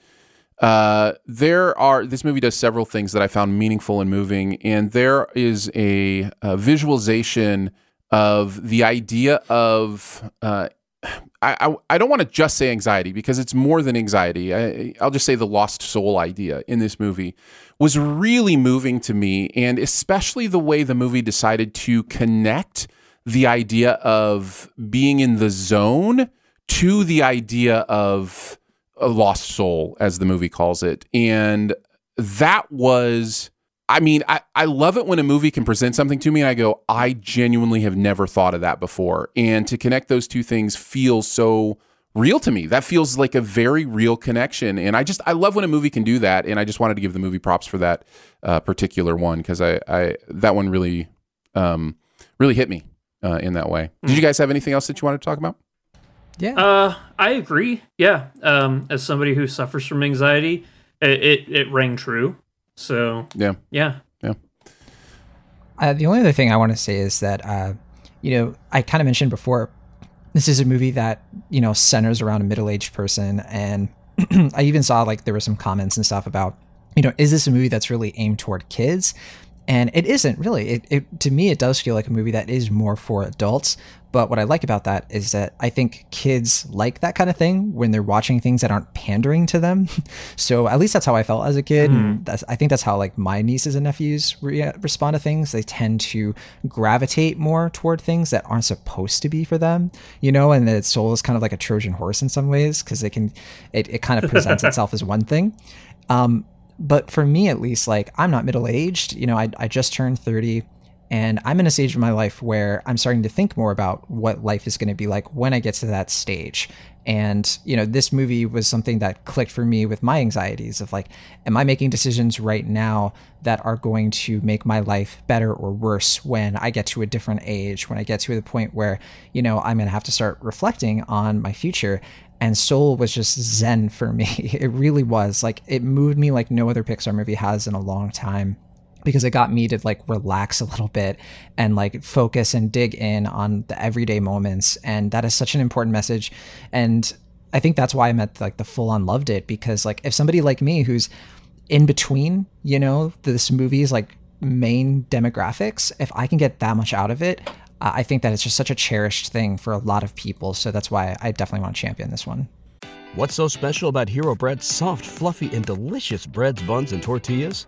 Uh, there are this movie does several things that I found meaningful and moving, and there is a, a visualization of the idea of uh, I, I, I don't want to just say anxiety because it's more than anxiety. I, I'll just say the lost soul idea in this movie was really moving to me, and especially the way the movie decided to connect the idea of being in the zone to the idea of a lost soul, as the movie calls it. And that was, I mean, I, I love it when a movie can present something to me and I go, I genuinely have never thought of that before. And to connect those two things feels so real to me. That feels like a very real connection. And I just, I love when a movie can do that. And I just wanted to give the movie props for that uh, particular one because I, I, that one really, um, really hit me uh, in that way. Did you guys have anything else that you wanted to talk about? Yeah. Uh, I agree. Yeah. Um, as somebody who suffers from anxiety, it it, it rang true. So Yeah. yeah. Yeah. Uh, the only other thing I want to say is that, uh, you know, I kind of mentioned before, this is a movie that, you know, centers around a middle aged person. And I even saw like there were some comments and stuff about, you know, is this a movie that's really aimed toward kids? And it isn't really. It, it to me, it does feel like a movie that is more for adults. But what I like about that is that I think kids like that kind of thing when they're watching things that aren't pandering to them. so at least that's how I felt as a kid. And that's, I think that's how like my nieces and nephews re- respond to things. They tend to gravitate more toward things that aren't supposed to be for them, you know. And that soul is kind of like a Trojan horse in some ways because it can, it, it kind of presents itself as one thing. Um, but for me at least, like I'm not middle aged. You know, I I just turned thirty. And I'm in a stage of my life where I'm starting to think more about what life is going to be like when I get to that stage. And, you know, this movie was something that clicked for me with my anxieties of like, am I making decisions right now that are going to make my life better or worse when I get to a different age, when I get to the point where, you know, I'm going to have to start reflecting on my future and Soul was just zen for me. It really was. Like it moved me like no other Pixar movie has in a long time because it got me to like relax a little bit and like focus and dig in on the everyday moments and that is such an important message. And i think that's why i'm at like the full on loved it because like if somebody like me who's in between you know this movie's like main demographics if i can get that much out of it i think that it's just such a cherished thing for a lot of people. So that's why i definitely want to champion this one. What's so special about Hero Bread's soft, fluffy, and delicious breads, buns, and tortillas?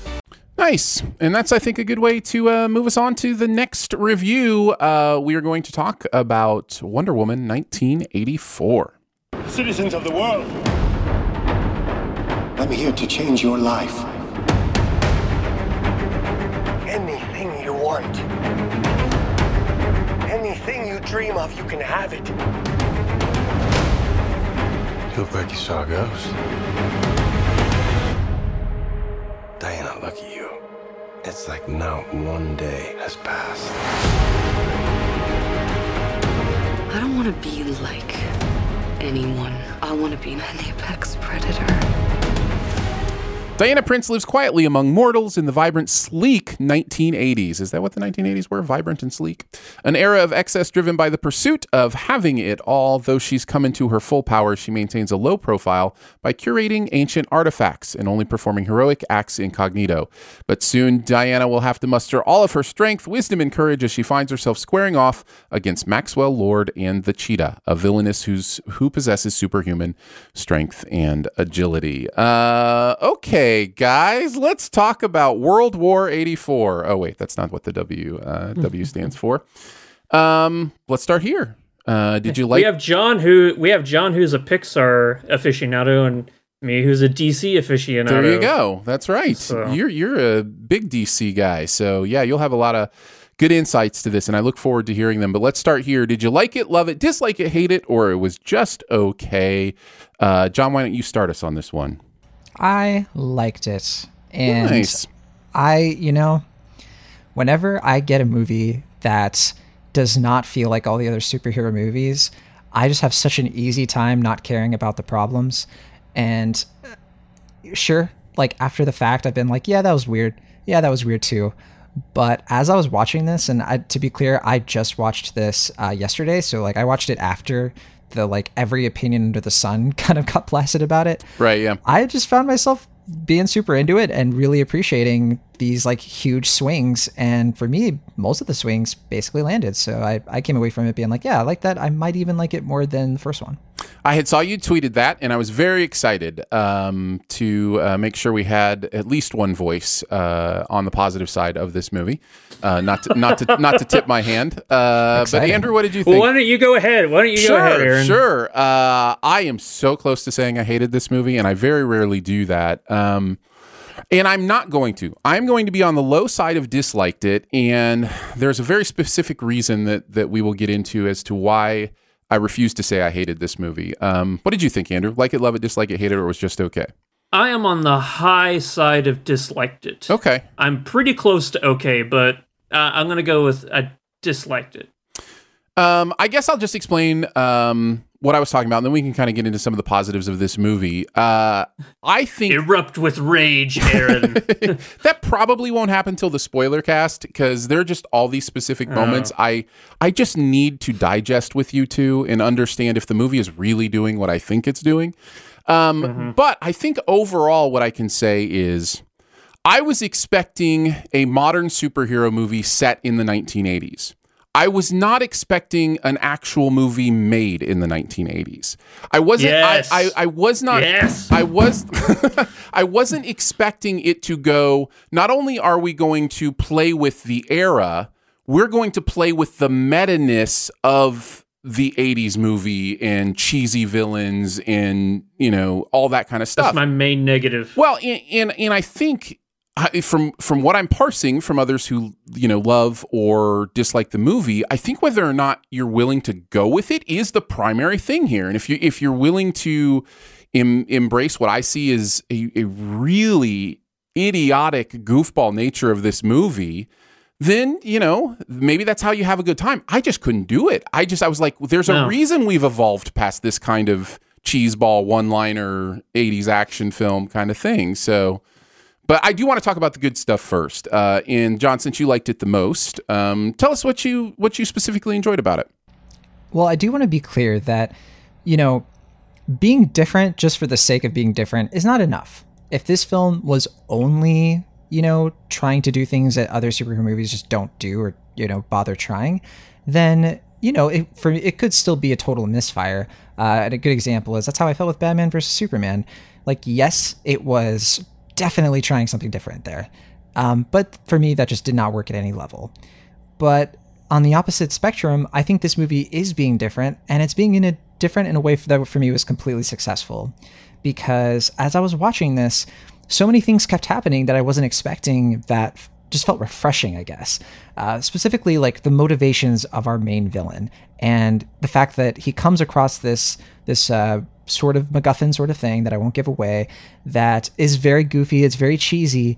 Nice. And that's, I think, a good way to uh, move us on to the next review. Uh, we are going to talk about Wonder Woman 1984. Citizens of the world, I'm here to change your life. Anything you want, anything you dream of, you can have it. You look like you saw a ghost. Diana, look at you. It's like not one day has passed. I don't want to be like anyone. I want to be an apex predator. Diana Prince lives quietly among mortals in the vibrant, sleek 1980s. Is that what the 1980s were? Vibrant and sleek? An era of excess driven by the pursuit of having it all. Though she's come into her full power, she maintains a low profile by curating ancient artifacts and only performing heroic acts incognito. But soon, Diana will have to muster all of her strength, wisdom, and courage as she finds herself squaring off against Maxwell Lord and the Cheetah, a villainess who's, who possesses superhuman strength and agility. Uh, okay guys, let's talk about World War 84. Oh, wait, that's not what the W, uh, w stands for. Um, let's start here. Uh, did you like? We have Jon who we have Jon who's a Pixar aficionado and me who's a DC aficionado. There you go. That's right. So- You're you're a big DC guy, so yeah, you'll have a lot of good insights to this, and I look forward to hearing them. But let's start here. Did you like it, love it, dislike it, hate it, or it was just okay? Uh, Jon, why don't you start us on this one? I liked it. And Nice. I, you know, whenever I get a movie that does not feel like all the other superhero movies, I just have such an easy time not caring about the problems. And uh, sure, like after the fact, I've been like, yeah, that was weird. Yeah, that was weird too. But as I was watching this, and I, to be clear, I just watched this uh, yesterday, so like I watched it after the like every opinion under the sun kind of got blasted about it. Right. Yeah. I just found myself being super into it and really appreciating these like huge swings. And for me, most of the swings basically landed. So I, I came away from it being like, yeah, I like that. I might even like it more than the first one. I had saw you tweeted that, and I was very excited um, to uh, make sure we had at least one voice uh, on the positive side of this movie. Uh, not to, not to not to tip my hand, uh, but Andrew, what did you Well, think? why don't you go ahead? Why don't you sure, go ahead, Aaron? sure. Uh, I am so close to saying I hated this movie, and I very rarely do that. Um, and I'm not going to. I'm going to be on the low side of disliked it, and there's a very specific reason that that we will get into as to why I refuse to say I hated this movie. Um, what did you think, Andrew? Like it, love it, dislike it, hate it, or was just okay? I am on the high side of disliked it. Okay. I'm pretty close to okay, but uh, I'm gonna go with I disliked it. Um, I guess I'll just explain um, what I was talking about, and then we can kind of get into some of the positives of this movie. Uh, I think Erupt with rage, Aaron. that probably won't happen till the spoiler cast because there are just all these specific moments I I just need to digest with you two and understand if the movie is really doing what I think it's doing. Um, But I think overall, what I can say is I was expecting a modern superhero movie set in the 1980s. I was not expecting an actual movie made in the 1980s. I wasn't. Yes. I, I, I was not. Yes. I was. I wasn't expecting it to go. Not only are we going to play with the era, we're going to play with the meta ness of the 80s movie and cheesy villains and you know all that kind of stuff. That's my main negative. Well, and and, and I think I- from from what I'm parsing from others who you know love or dislike the movie, I think whether or not you're willing to go with it is the primary thing here. And if you if you're willing to em, embrace what I see as a, a really idiotic goofball nature of this movie. Then you know maybe that's how you have a good time. I just couldn't do it. I just I was like, there's a reason we've evolved past this kind of cheeseball one-liner 80s action film kind of thing. So, but I do want to talk about the good stuff first. Uh, and Jon, since you liked it the most, um, tell us what you what you specifically enjoyed about it. Well, I do want to be clear that, you know, being different just for the sake of being different is not enough. If this film was only, you know, trying to do things that other superhero movies just don't do or, you know, bother trying, then, you know, it, for it could still be a total misfire. Uh, and a good example is that's how I felt with Batman versus Superman. Like, yes, it was definitely trying something different there. Um, but for me, that just did not work at any level. But on the opposite spectrum, I think this movie is being different, and it's being in a different in a way that for me was completely successful. Because as I was watching this, so many things kept happening that I wasn't expecting that just felt refreshing, I guess. Uh, specifically, like the motivations of our main villain and the fact that he comes across this this uh, sort of MacGuffin sort of thing that I won't give away that is very goofy, it's very cheesy,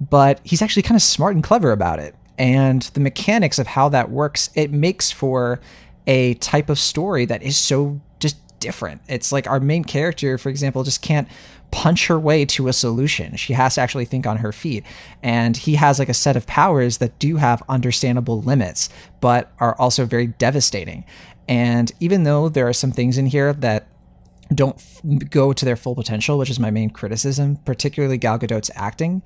but he's actually kind of smart and clever about it. And the mechanics of how that works, it makes for a type of story that is so just different. It's like our main character, for example, just can't punch her way to a solution. She has to actually think on her feet. And he has like a set of powers that do have understandable limits, but are also very devastating. And even though there are some things in here that don't f- go to their full potential, which is my main criticism, particularly Gal Gadot's acting.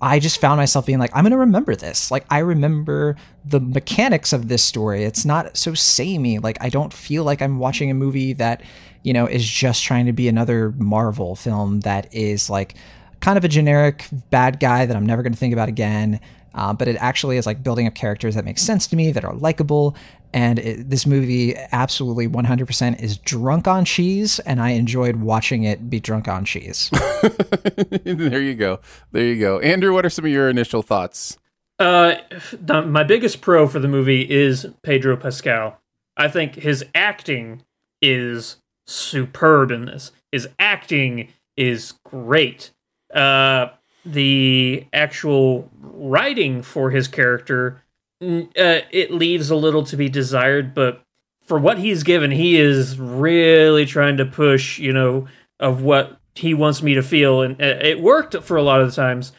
I just found myself being like, I'm going to remember this. Like, I remember the mechanics of this story. It's not so samey. Like, I don't feel like I'm watching a movie that, you know, is just trying to be another Marvel film that is like kind of a generic bad guy that I'm never going to think about again. Uh, but it actually is like building up characters that make sense to me, that are likable. And it, this movie absolutely 100% is drunk on cheese, and I enjoyed watching it be drunk on cheese. there you go. There you go. Andrew, what are some of your initial thoughts? Uh, the, my biggest pro for the movie is Pedro Pascal. I think his acting is superb in this. His acting is great. Uh, the actual writing for his character, uh, it leaves a little to be desired, but for what he's given, he is really trying to push, you know, of what he wants me to feel, and it worked for a lot of the times.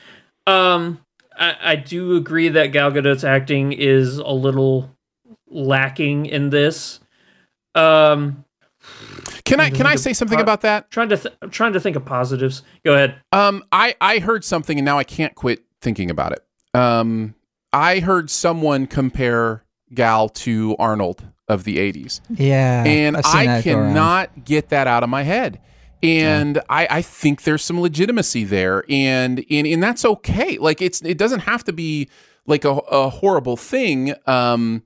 Um, I, I do agree that Gal Gadot's acting is a little lacking in this. Um, can I can I say something about that? Trying to th- I'm trying to think of positives. Go ahead. Um, I I heard something and now I can't quit thinking about it. Um, I heard someone compare Gal to Arnold of the '80s. Yeah, and I cannot get that out of my head. And yeah. I, I think there's some legitimacy there, and, and and that's okay. Like it's it doesn't have to be like a, a horrible thing. Um,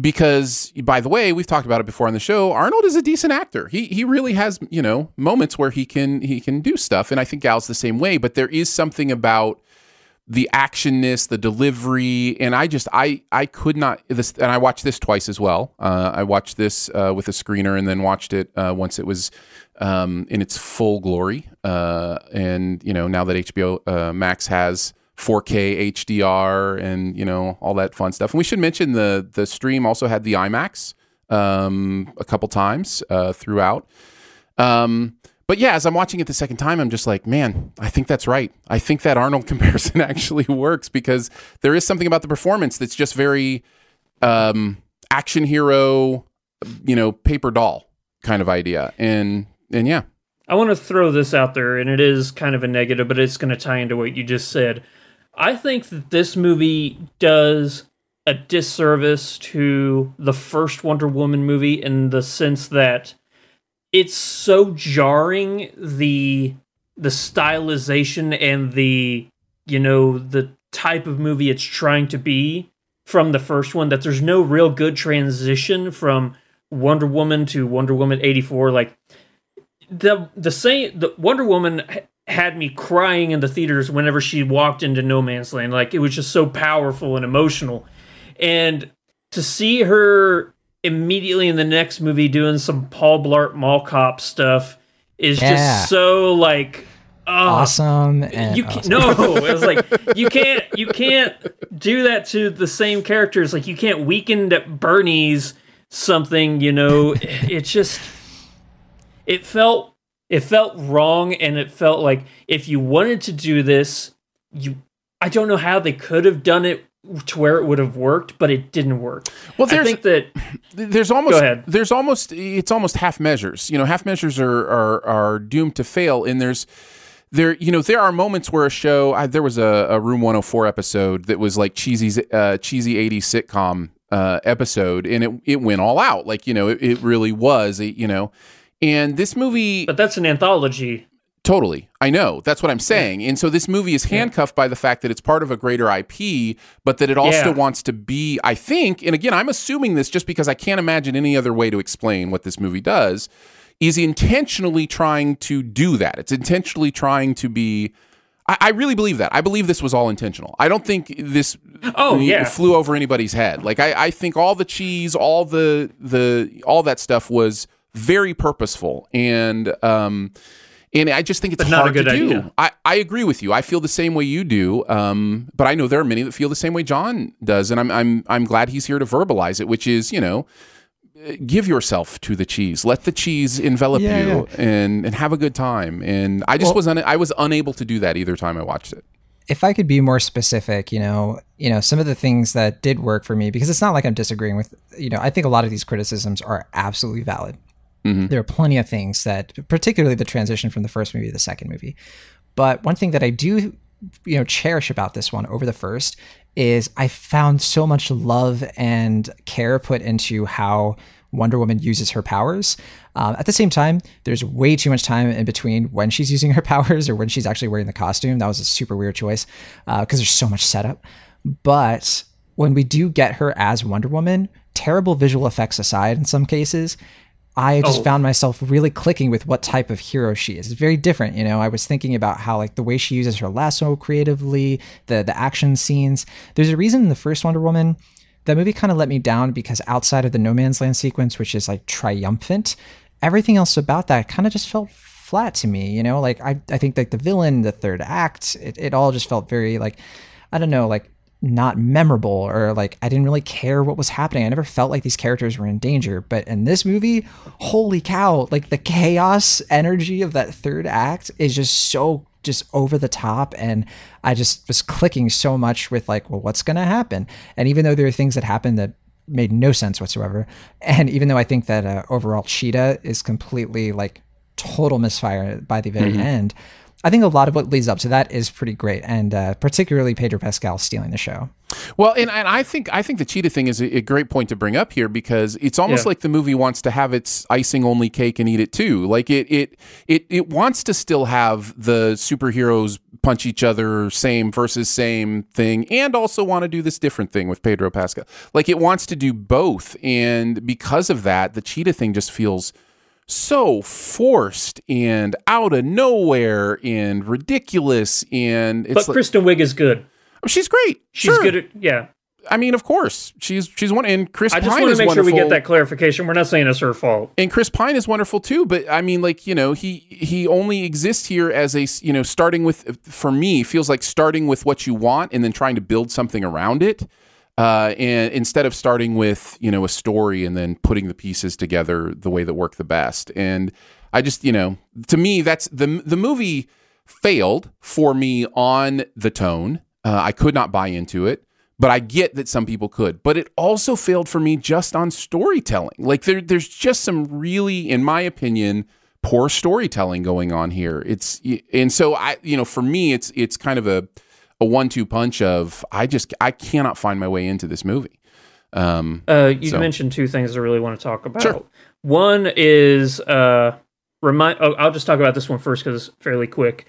because by the way, we've talked about it before on the show. Arnold is a decent actor. He he really has you know moments where he can he can do stuff, and I think Gal's the same way. But there is something about the actionness, the delivery, and I just I I could not this, and I watched this twice as well. Uh, I watched this uh, with a screener, and then watched it uh, once it was um, in its full glory. Uh, and you know now that HBO uh, Max has 4K HDR and you know all that fun stuff. And we should mention the the stream also had the IMAX um, a couple times uh, throughout. Um, but yeah, as I'm watching it the second time, I'm just like, man, I think that's right. I think that Arnold comparison actually works because there is something about the performance that's just very um, action hero, you know, paper doll kind of idea. And and yeah. I want to throw this out there, and it is kind of a negative, but it's going to tie into what you just said. I think that this movie does a disservice to the first Wonder Woman movie in the sense that it's so jarring the the stylization and the you know the type of movie it's trying to be from the first one that there's no real good transition from Wonder Woman to Wonder Woman 84 like the the same the Wonder Woman had me crying in the theaters whenever she walked into no man's land like it was just so powerful and emotional. And to see her immediately in the next movie doing some Paul Blart Mall Cop stuff is yeah. just so like awesome. you awesome. no, it was like you can't you can't do that to the same characters. Like you can't weaken Bernie's something. You know, it's just it felt it felt wrong, and it felt like if you wanted to do this, you I don't know how they could have done it to where it would have worked, but it didn't work. Well, I think that there's almost there's almost it's almost half measures. You know, half measures are are are doomed to fail, and there's there you know there are moments where a show I, there was a, a Room 104 episode that was like cheesy uh, cheesy 80s sitcom uh, episode, and it it went all out like you know it, it really was a, you know. And this movie, but that's an anthology. Totally. I know. That's what I'm saying. Yeah. And so this movie is handcuffed yeah. by the fact that it's part of a greater IP, but that it also yeah. wants to be, I think, and again, I'm assuming this just because I can't imagine any other way to explain what this movie does, is intentionally trying to do that. It's intentionally trying to be. I, I really believe that. I believe this was all intentional. I don't think this oh, yeah. flew over anybody's head. Like I, I think all the cheese, all the the all that stuff was very purposeful. And um and I just think it's but hard to do. I, I agree with you. I feel the same way you do. Um, but I know there are many that feel the same way Jon does, and I'm I'm I'm glad he's here to verbalize it. Which is, you know, give yourself to the cheese. Let the cheese envelop Yeah, you and and have a good time. And I just Well- was un- I was unable to do that either time I watched it. if I could be more specific, you know, you know, some of the things that did work for me, because it's not like I'm disagreeing with, you know, I think a lot of these criticisms are absolutely valid. There are plenty of things that, particularly the transition from the first movie to the second movie. But one thing that I do, you know, cherish about this one over the first is I found so much love and care put into how Wonder Woman uses her powers. Um, at the same time, there's way too much time in between when she's using her powers or when she's actually wearing the costume. That was a super weird choice because there's so much setup. But when we do get her as Wonder Woman, terrible visual effects aside, in some cases, I just Oh. found myself really clicking with what type of hero she is. It's very different, you know. I was thinking about how like the way she uses her lasso creatively, the the action scenes. There's a reason in the first Wonder Woman that movie kind of let me down because outside of the no man's land sequence, which is like triumphant, everything else about that kind of just felt flat to me, you know? Like I I think like the villain, the third act, it, it all just felt very like I don't know, like not memorable or like I didn't really care what was happening. I never felt like these characters were in danger. But in this movie, holy cow, like the chaos energy of that third act is just so just over the top and I just was clicking so much with like, well, what's going to happen? And even though there are things that happened that made no sense whatsoever, and even though I think that uh, overall Cheetah is completely like total misfire by the very Mhm. end, I think a lot of what leads up to that is pretty great, and uh, particularly Pedro Pascal stealing the show. Well, and, and I think I think the cheetah thing is a, a great point to bring up here because it's almost Yeah. like the movie wants to have its icing only cake and eat it too. Like it it it it wants to still have the superheroes punch each other same versus same thing and also want to do this different thing with Pedro Pascal. Like it wants to do both and because of that the cheetah thing just feels so forced and out of nowhere and ridiculous and it's but like, Kristen Wiig is good. Oh, she's great. She's Sure. good at yeah. I mean, of course, she's she's one, and Chris I just Pine want to make sure we get that clarification. We're not saying it's her fault. and Chris Pine is wonderful too. But I mean, like you know, he he only exists here as a you know starting with for me feels like starting with what you want and then trying to build something around it. Uh, and instead of starting with you know a story and then putting the pieces together the way that work the best, and I just you know to me that's the the movie failed for me on the tone. Uh, I could not buy into it, but I get that some people could. But it also failed for me just on storytelling. Like there, there's just some really, in my opinion, poor storytelling going on here. It's and so I, you know, for me, it's it's kind of a a one-two punch of I just I cannot find my way into this movie. Um, Uh, you so- mentioned two things I really want to talk about. Sure. One is uh, remind. Oh, I'll just talk about this one first because it's fairly quick.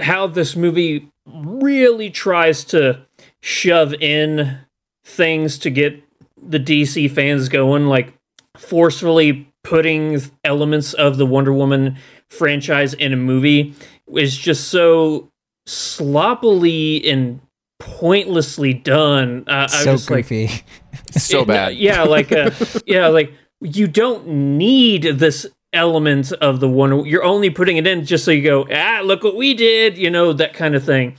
How this movie really tries to shove in things to get the DC fans going, like forcefully putting elements of the Wonder Woman franchise in a movie, is just so sloppily and pointlessly done. Uh, I so was like, goofy. so it- bad. Yeah, like uh, yeah, like you don't need this element of the one. You're only putting it in just so you go, ah, look what we did, you know, that kind of thing.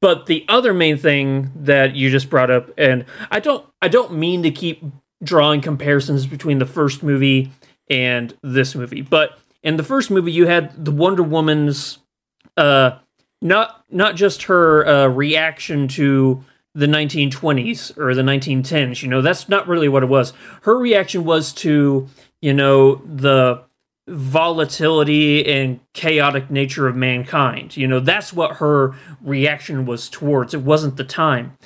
But the other main thing that you just brought up, and I don't, I don't mean to keep drawing comparisons between the first movie and this movie, but in the first movie, you had the Wonder Woman's uh not not just her uh, reaction to the 1920s or the 1910s you know that's not really what it was. Her reaction was to you know the volatility and chaotic nature of mankind. You know that's what her reaction was towards. It wasn't the time.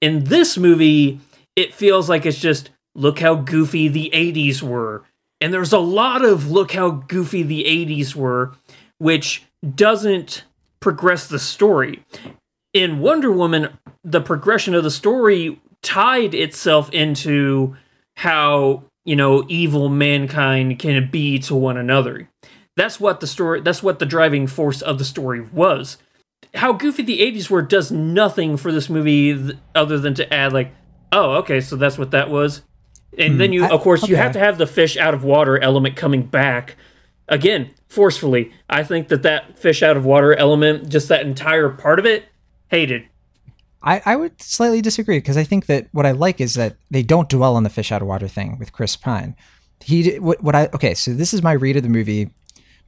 In this movie it feels like it's just look how goofy the 80s were. And there's a lot of look how goofy the 80s were which doesn't progress the story. In Wonder Woman, the progression of the story tied itself into how, you know, evil mankind can be to one another. That's what the story that's what the driving force of the story was. How goofy the 80s were does nothing for this movie th- other than to add like, oh, okay, so that's what that was. And then hmm. you I- of course you have to have the fish out of water element coming back again forcefully i think that that fish out of water element just that entire part of it hated I, I would slightly disagree because I think that what I like is that they don't dwell on the fish out of water thing with Chris Pine. he what, what I okay. So this is my read of the movie.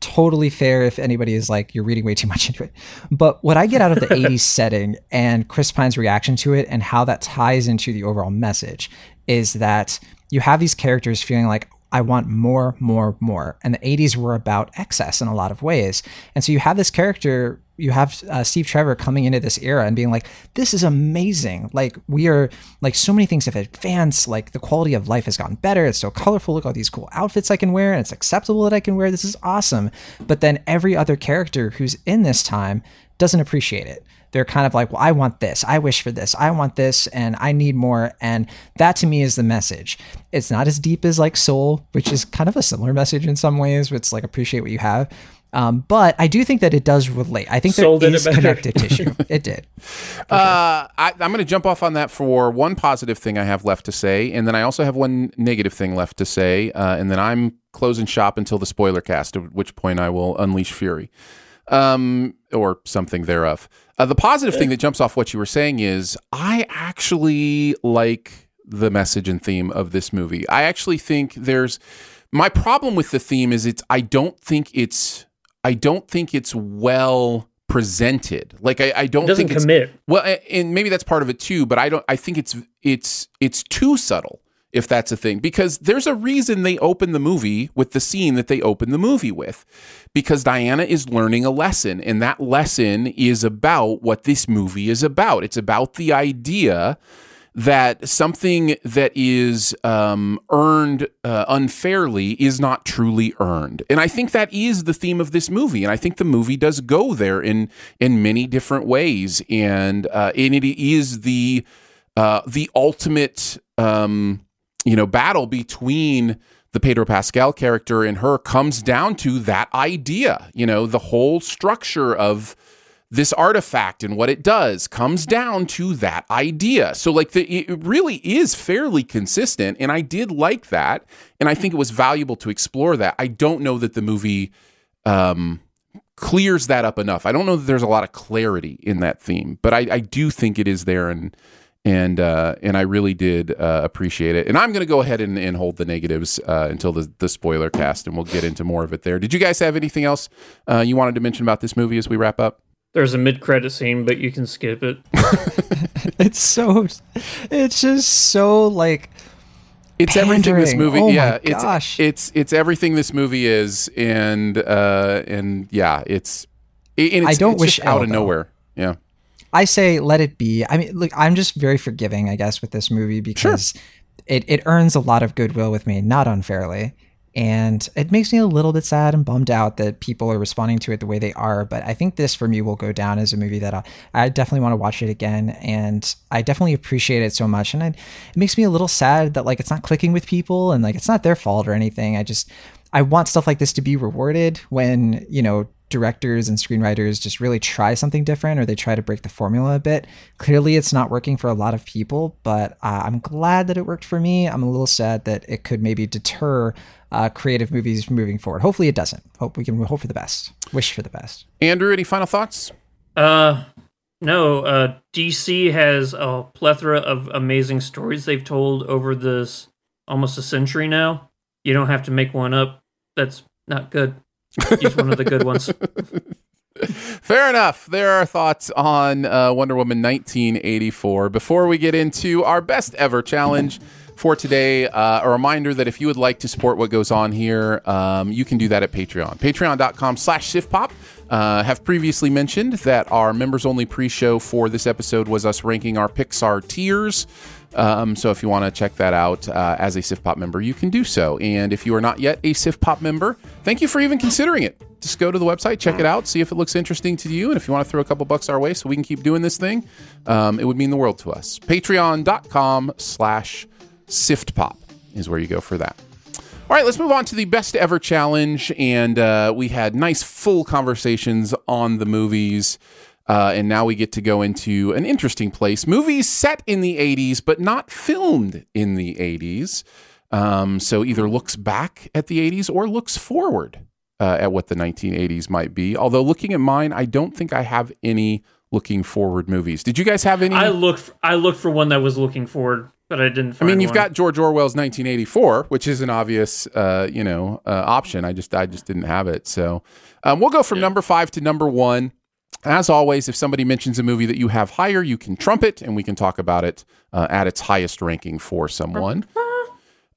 Totally fair if anybody is like you're reading way too much into it. But what I get out of the 80s setting and Chris Pine's reaction to it and how that ties into the overall message is that you have these characters feeling like I want more, more, more. And the 80s were about excess in a lot of ways. And so you have this character, you have uh, Steve Trevor coming into this era and being like, this is amazing. Like, we are, like, so many things have advanced. Like, the quality of life has gotten better. It's so colorful. Look at all these cool outfits I can wear, and it's acceptable that I can wear. This is awesome. But then every other character who's in this time doesn't appreciate it they're kind of like, well, I want this. I wish for this. I want this and I need more. And that to me is the message. It's not as deep as like Soul, which is kind of a similar message in some ways. It's like appreciate what you have. Um, but I do think that it does relate. I think Soul there did is connective tissue. It did. Uh, I, I'm going to jump off on that for one positive thing I have left to say, and then I also have one negative thing left to say, uh, and then I'm closing shop until the spoiler cast, at which point I will unleash fury, um, or something thereof. Uh, the positive thing that jumps off what you were saying is I actually like the message and theme of this movie. I actually think there's my problem with the theme is it's I don't think it's I don't think it's well presented. Like I, I don't It doesn't think it's commit. well, and maybe that's part of it too. But I don't. I think it's it's it's too subtle. If that's a thing, because there's a reason they open the movie with the scene that they open the movie with, because Diana is learning a lesson, and that lesson is about what this movie is about. It's about the idea that something that is um, earned uh, unfairly is not truly earned, and I think that is the theme of this movie, and I think the movie does go there in in many different ways, and uh, and it is the uh, the ultimate um, you know battle between the Pedro Pascal character and her comes down to that idea, you know, the whole structure of this artifact and what it does comes down to that idea. So like the, it really is fairly consistent and I did like that and I think it was valuable to explore that. I don't know that the movie um clears that up enough. I don't know that there's a lot of clarity in that theme, but I, I do think it is there and and uh, and I really did uh, appreciate it. And I'm going to go ahead and, and hold the negatives uh, until the, the spoiler cast, and we'll get into more of it there. Did you guys have anything else uh, you wanted to mention about this movie as we wrap up? There's a mid-credit scene, but you can skip it. it's so, it's just so like. It's everything this movie. Oh yeah, my it's gosh. it's it's everything this movie is, and uh, and yeah, it's. And it's I don't it's wish just out ill, of though. nowhere. Yeah. I say let it be. I mean, look, I'm just very forgiving, I guess, with this movie because it, it earns a lot of goodwill with me, not unfairly. And it makes me a little bit sad and bummed out that people are responding to it the way they are. But I think this for me will go down as a movie that I, I definitely want to watch it again. And I definitely appreciate it so much. And I, it makes me a little sad that like it's not clicking with people and like it's not their fault or anything. I just, I want stuff like this to be rewarded when, you know, directors and screenwriters just really try something different or they try to break the formula a bit. Clearly, it's not working for a lot of people, but uh, I'm glad that it worked for me. I'm a little sad that it could maybe deter uh, creative movies moving forward. Hopefully, it doesn't. Hope we can hope for the best. Wish for the best. Andrew, any final thoughts? Uh, no. Uh, DC has a plethora of amazing stories they've told over this almost a century now. You don't have to make one up. That's not good. Use one of the good ones. Fair enough. There are thoughts on uh, Wonder Woman 1984. Before we get into our best ever challenge for today, uh, a reminder that if you would like to support what goes on here, um, you can do that at Patreon. Patreon.com slash SiftPop. Uh, have previously mentioned that our members only pre show for this episode was us ranking our Pixar tiers. Um, so if you want to check that out uh, as a SiftPop member, you can do so. And if you are not yet a SiftPop member, thank you for even considering it. Just go to the website, check it out, see if it looks interesting to you. And if you want to throw a couple bucks our way so we can keep doing this thing, um, it would mean the world to us. Patreon.com slash SIFTPOP is where you go for that. All right, let's move on to the best ever challenge. And uh, we had nice full conversations on the movies. Uh, and now we get to go into an interesting place. Movies set in the 80s, but not filmed in the 80s. Um, so either looks back at the 80s or looks forward uh, at what the 1980s might be. Although looking at mine, I don't think I have any looking forward movies. Did you guys have any? I looked. For, I looked for one that was looking forward. but I didn't. I mean, you've one. got George Orwell's 1984, which is an obvious, uh, you know, uh, option. I just, I just didn't have it. So, um, we'll go from number five to number one. As always, if somebody mentions a movie that you have higher, you can trumpet, and we can talk about it uh, at its highest ranking for someone.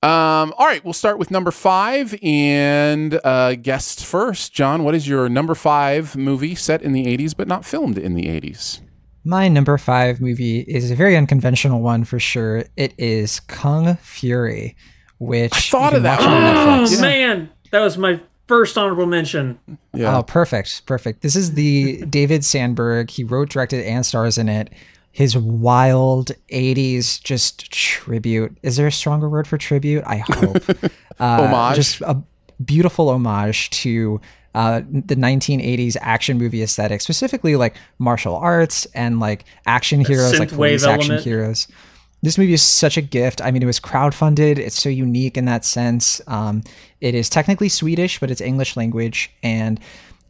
Um, all right, we'll start with number five and uh, guest first. Jon, what is your number five movie set in the 80s but not filmed in the 80s? My number five movie is a very unconventional one for sure. It is Kung Fury, which I thought of that Oh man, that was my first honorable mention. Oh, perfect, perfect. This is the David Sandberg. He wrote, directed, and stars in it. His wild '80s just tribute. Is there a stronger word for tribute? I hope. uh, Homage? Just a beautiful homage to uh, the 1980s action movie aesthetic, specifically like martial arts and like action heroes, like synthwave police action heroes. This movie is such a gift. I mean, it was crowdfunded. It's so unique in that sense. Um, it is technically Swedish, but it's English language, and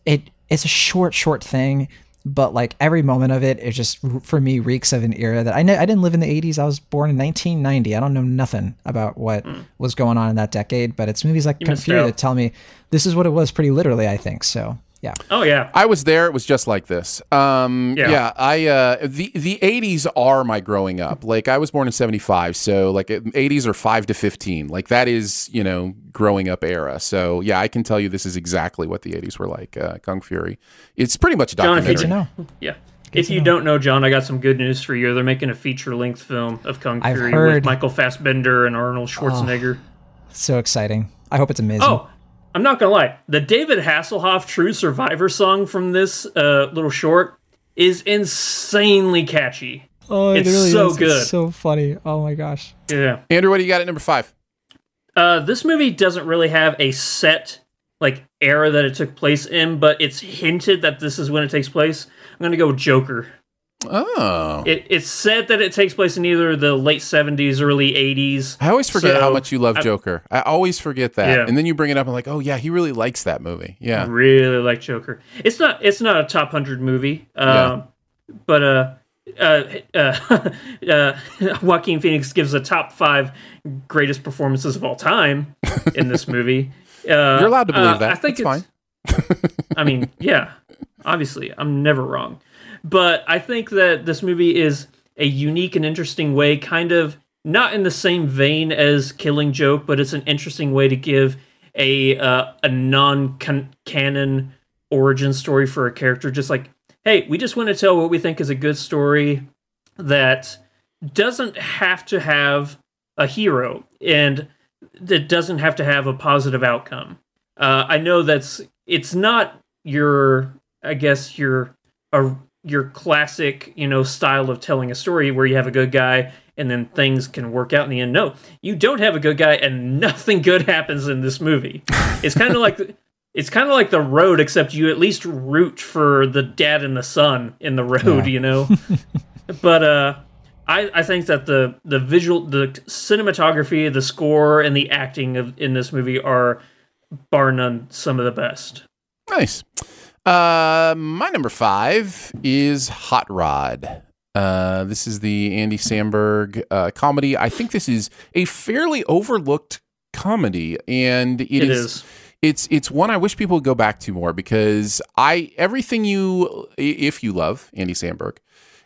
it it's a short, short thing. But like every moment of it, it just for me reeks of an era that I know I didn't live in the '80s. I was born in 1990. I don't know nothing about what was going on in that decade. But it's movies like You Kung missed Fury that tell me this is what it was, pretty literally. I think so. Yeah. Oh yeah. I was there. It was just like this. Um, yeah. Yeah. I uh, the the eighties are my growing up. Like I was born in seventy five, so like eighties are five to fifteen. Like that is you know growing up era. So yeah, I can tell you this is exactly what the eighties were like. Uh, Kung Fury. It's pretty much a John, if documentary. you yeah. if you don't know, John, I got some good news for you. They're making a feature-length film of Kung I've Fury heard- with Michael Fassbender and Arnold Schwarzenegger. So exciting. I hope it's amazing. Oh, I'm not gonna lie. The David Hasselhoff "True Survivor" song from this uh, little short is insanely catchy. Oh, it it's really so is. good. It's so funny. Oh my gosh. yeah. Andrew, what do you got at number five? Uh, this movie doesn't really have a set like era that it took place in, but it's hinted that this is when it takes place. I'm gonna go with Joker. Oh, It, it's said that it takes place in either the late 70s, early 80s. I always forget So, how much you love I- Joker. I always forget that, Yeah. and then you bring it up and like, oh yeah, he really likes that movie. I Yeah, really like Joker. It's not it's not a top hundred movie, um, but uh, uh, uh, uh, Joaquin Phoenix gives a top five greatest performances of all time in this movie. Uh, You're allowed to believe uh, that. I think That's it's- I mean, yeah, obviously, I'm never wrong. But I think that this movie is a unique and interesting way, kind of not in the same vein as Killing Joke, but it's an interesting way to give a uh, a non canon origin story for a character. Just like, hey, we just want to tell what we think is a good story that doesn't have to have a hero and that doesn't have to have a positive outcome. Uh, I know that's it's not your, I guess your, a, your classic, you know, style of telling a story where you have a good guy and then things can work out in the end. No, you don't have a good guy and nothing good happens in this movie. It's kind of like it's kind of like the road, except you at least root for the dad and the son in the road, Yeah. you know. but uh, I I think that the the visual, the cinematography, the score, and the acting of in this movie are bar none some of the best. Nice. Uh, my number five is Hot Rod. Uh, this is the Andy Samberg uh, comedy. I think this is a fairly overlooked comedy, and It is, is. It's it's one I wish people would go back to more because I everything you if you love Andy Samberg,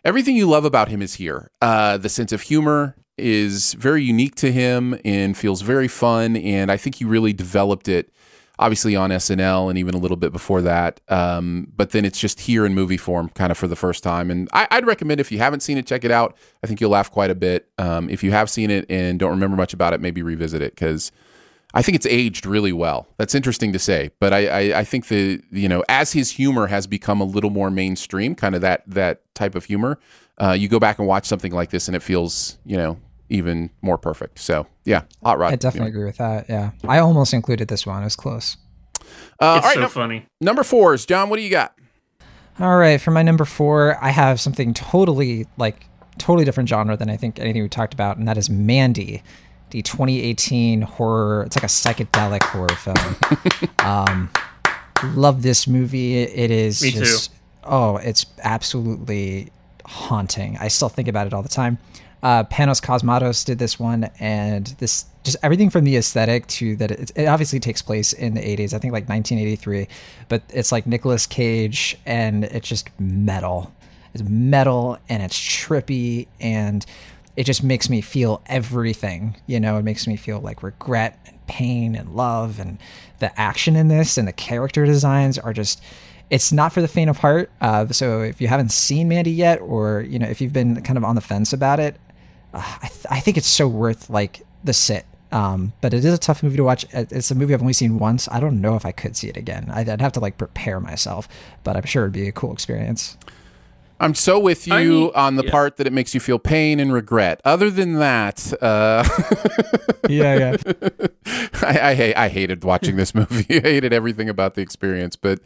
everything you love about him is here. Uh, the sense of humor is very unique to him and feels very fun, and I think he really developed it obviously on SNL and even a little bit before that. Um, but then it's just here in movie form, kind of for the first time. And I, I'd recommend if you haven't seen it, check it out. I think you'll laugh quite a bit. Um, if you have seen it and don't remember much about it, maybe revisit it because I think it's aged really well. That's interesting to say, but I, I, I think the you know as his humor has become a little more mainstream, kind of that that type of humor. Uh, you go back and watch something like this, and it feels you know even more perfect. So yeah, Hot Rod. I definitely agree with that. Yeah. I almost included this one. It was close. Uh, it's all right, so num- funny. Number four is John. What do you got? All right, for my number four, I have something totally like totally different genre than I think anything we talked about, and that is Mandy, the 2018 horror. It's like a psychedelic horror film. um, love this movie. It is Me too. oh, it's absolutely haunting. I still think about it all the time. Uh, Panos Cosmatos did this one, and this just everything from the aesthetic to that it, it obviously takes place in the 80s. I think like 1983, but it's like Nicolas Cage, and it's just metal. It's metal and it's trippy and it just makes me feel everything. You know, it makes me feel like regret and pain and love and the action in this and the character designs are just it's not for the faint of heart. Uh, so if you haven't seen Mandy yet, or you know if you've been kind of on the fence about it, uh, I, th- I think it's so worth like the sit. Um, but it is a tough movie to watch. It's a movie I've only seen once. I don't know if I could see it again. I'd, I'd have to like prepare myself, but I'm sure it'd be a cool experience. I'm so with you on the yeah. part that it makes you feel pain and regret. Other than that, uh, yeah, yeah, I, I, hate, I hated watching this movie. I hated everything about the experience, but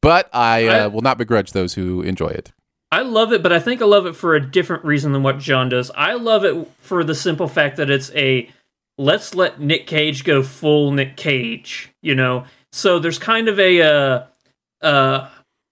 but I, uh, I will not begrudge those who enjoy it. I love it, but I think I love it for a different reason than what John does. I love it for the simple fact that it's a let's let Nick Cage go full Nick Cage. You know, so there's kind of a uh, uh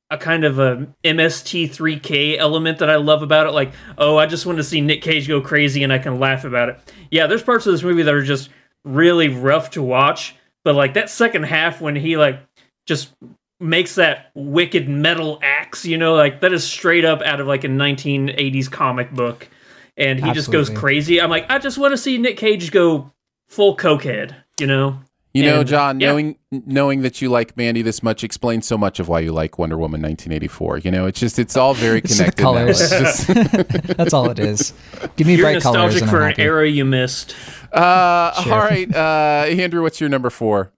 a kind of a MST3K element that I love about it. Like, oh, I just want to see Nick Cage go crazy and I can laugh about it. Yeah, there's parts of this movie that are just really rough to watch, but like that second half when he like just makes that wicked metal axe, you know, like that is straight up out of like a 1980s comic book. And he Absolutely. just goes crazy. I'm like, I just want to see Nick Cage go full cokehead, you know? You know, John, yeah. knowing knowing that you like Mandy this much explains so much of why you like Wonder Woman 1984. You know, it's just it's all very connected. colors. Just... That's all it is. Give me You're bright colors. Nostalgic for an era you missed. Uh, sure. All right, uh, Andrew, what's your number four?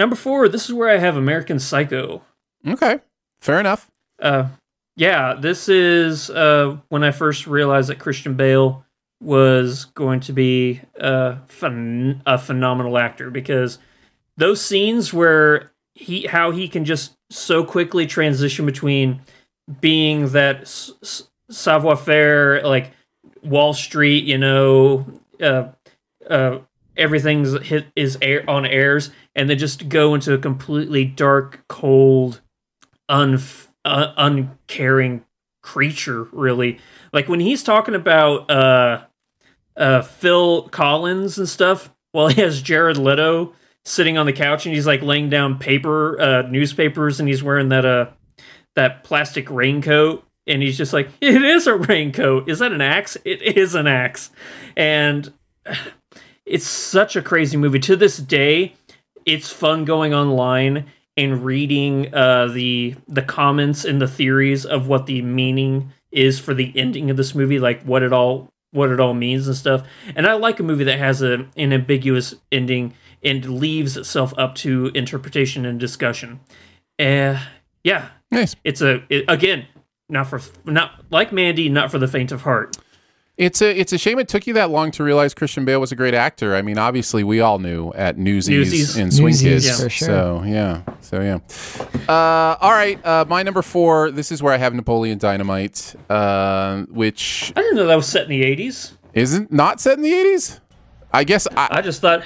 Number four. This is where I have American Psycho. Okay, fair enough. Uh, yeah, this is uh, when I first realized that Christian Bale was going to be a, phen- a phenomenal actor because those scenes where he how he can just so quickly transition between being that s- savoir faire like Wall Street, you know, uh, uh, everything's hit is air on airs, and they just go into a completely dark, cold, un uh, uncaring creature. Really, like when he's talking about uh, uh, Phil Collins and stuff Well, he has Jared Leto sitting on the couch and he's like laying down paper uh, newspapers and he's wearing that uh that plastic raincoat and he's just like it is a raincoat. Is that an axe? It is an axe. And it's such a crazy movie to this day it's fun going online and reading uh, the the comments and the theories of what the meaning is for the ending of this movie like what it all what it all means and stuff. And I like a movie that has a, an ambiguous ending and leaves itself up to interpretation and discussion. Uh, yeah, nice. It's a it, again not for not like Mandy, not for the faint of heart. It's a it's a shame it took you that long to realize Christian Bale was a great actor. I mean, obviously we all knew at Newsies, Newsies. and Swing Newsies, Kids. Yeah. Sure. So yeah, so yeah. Uh, all right, uh, my number four. This is where I have Napoleon Dynamite, uh, which I didn't know that was set in the eighties. Isn't not set in the eighties? I guess I, I just thought.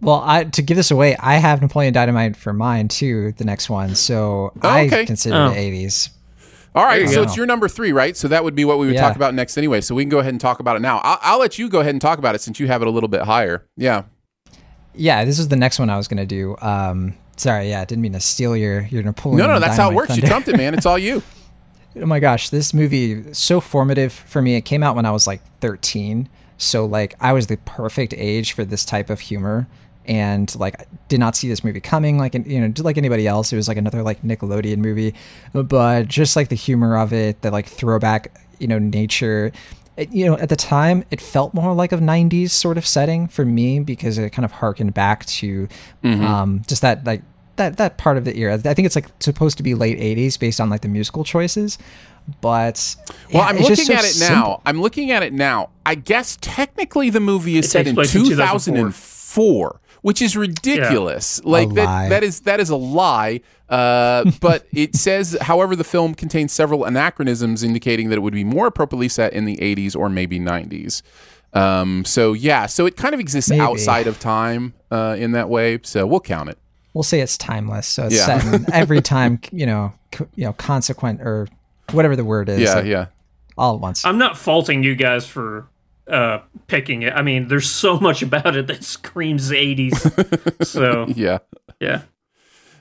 Well, I, to give this away, I have Napoleon Dynamite for mine too. The next one, so oh, okay. I consider oh. the eighties. All right, so go. it's your number three, right? So that would be what we would yeah. talk about next anyway. So we can go ahead and talk about it now. I'll, I'll, let you go ahead and talk about it since you have it a little bit higher. Yeah. Yeah, this is the next one I was going to do. Um, sorry, yeah, I didn't mean to steal your your Napoleon. No, no, that's how it works. Thunder. You trumped it, man. It's all you. oh my gosh, this movie so formative for me. It came out when I was like 13, so like I was the perfect age for this type of humor and like did not see this movie coming like you know like anybody else. It was like another like nickelodeon movie. But just like the humor of it the like throwback you know nature it, you know at the time it felt more like a 90s sort of setting for me because it kind of harkened back to mm-hmm. um, just that like that that part of the era. I think it's like supposed to be late 80s based on like the musical choices. But well yeah, i'm looking so at it simple. now i'm looking at it now. I guess technically the movie is it set in 2004 which is ridiculous. Yeah. Like that that is that is a lie. Uh, but it says, however, the film contains several anachronisms indicating that it would be more appropriately set in the 80s or maybe 90s. Um, so yeah, so it kind of exists maybe. outside of time uh, in that way. So we'll count it. We'll say it's timeless. So it's yeah. set every time, you know, co- you know, consequent or whatever the word is. Yeah, yeah. all at once. I'm not faulting you guys for uh, picking it. I mean, there's so much about it that screams 80s. so yeah, yeah.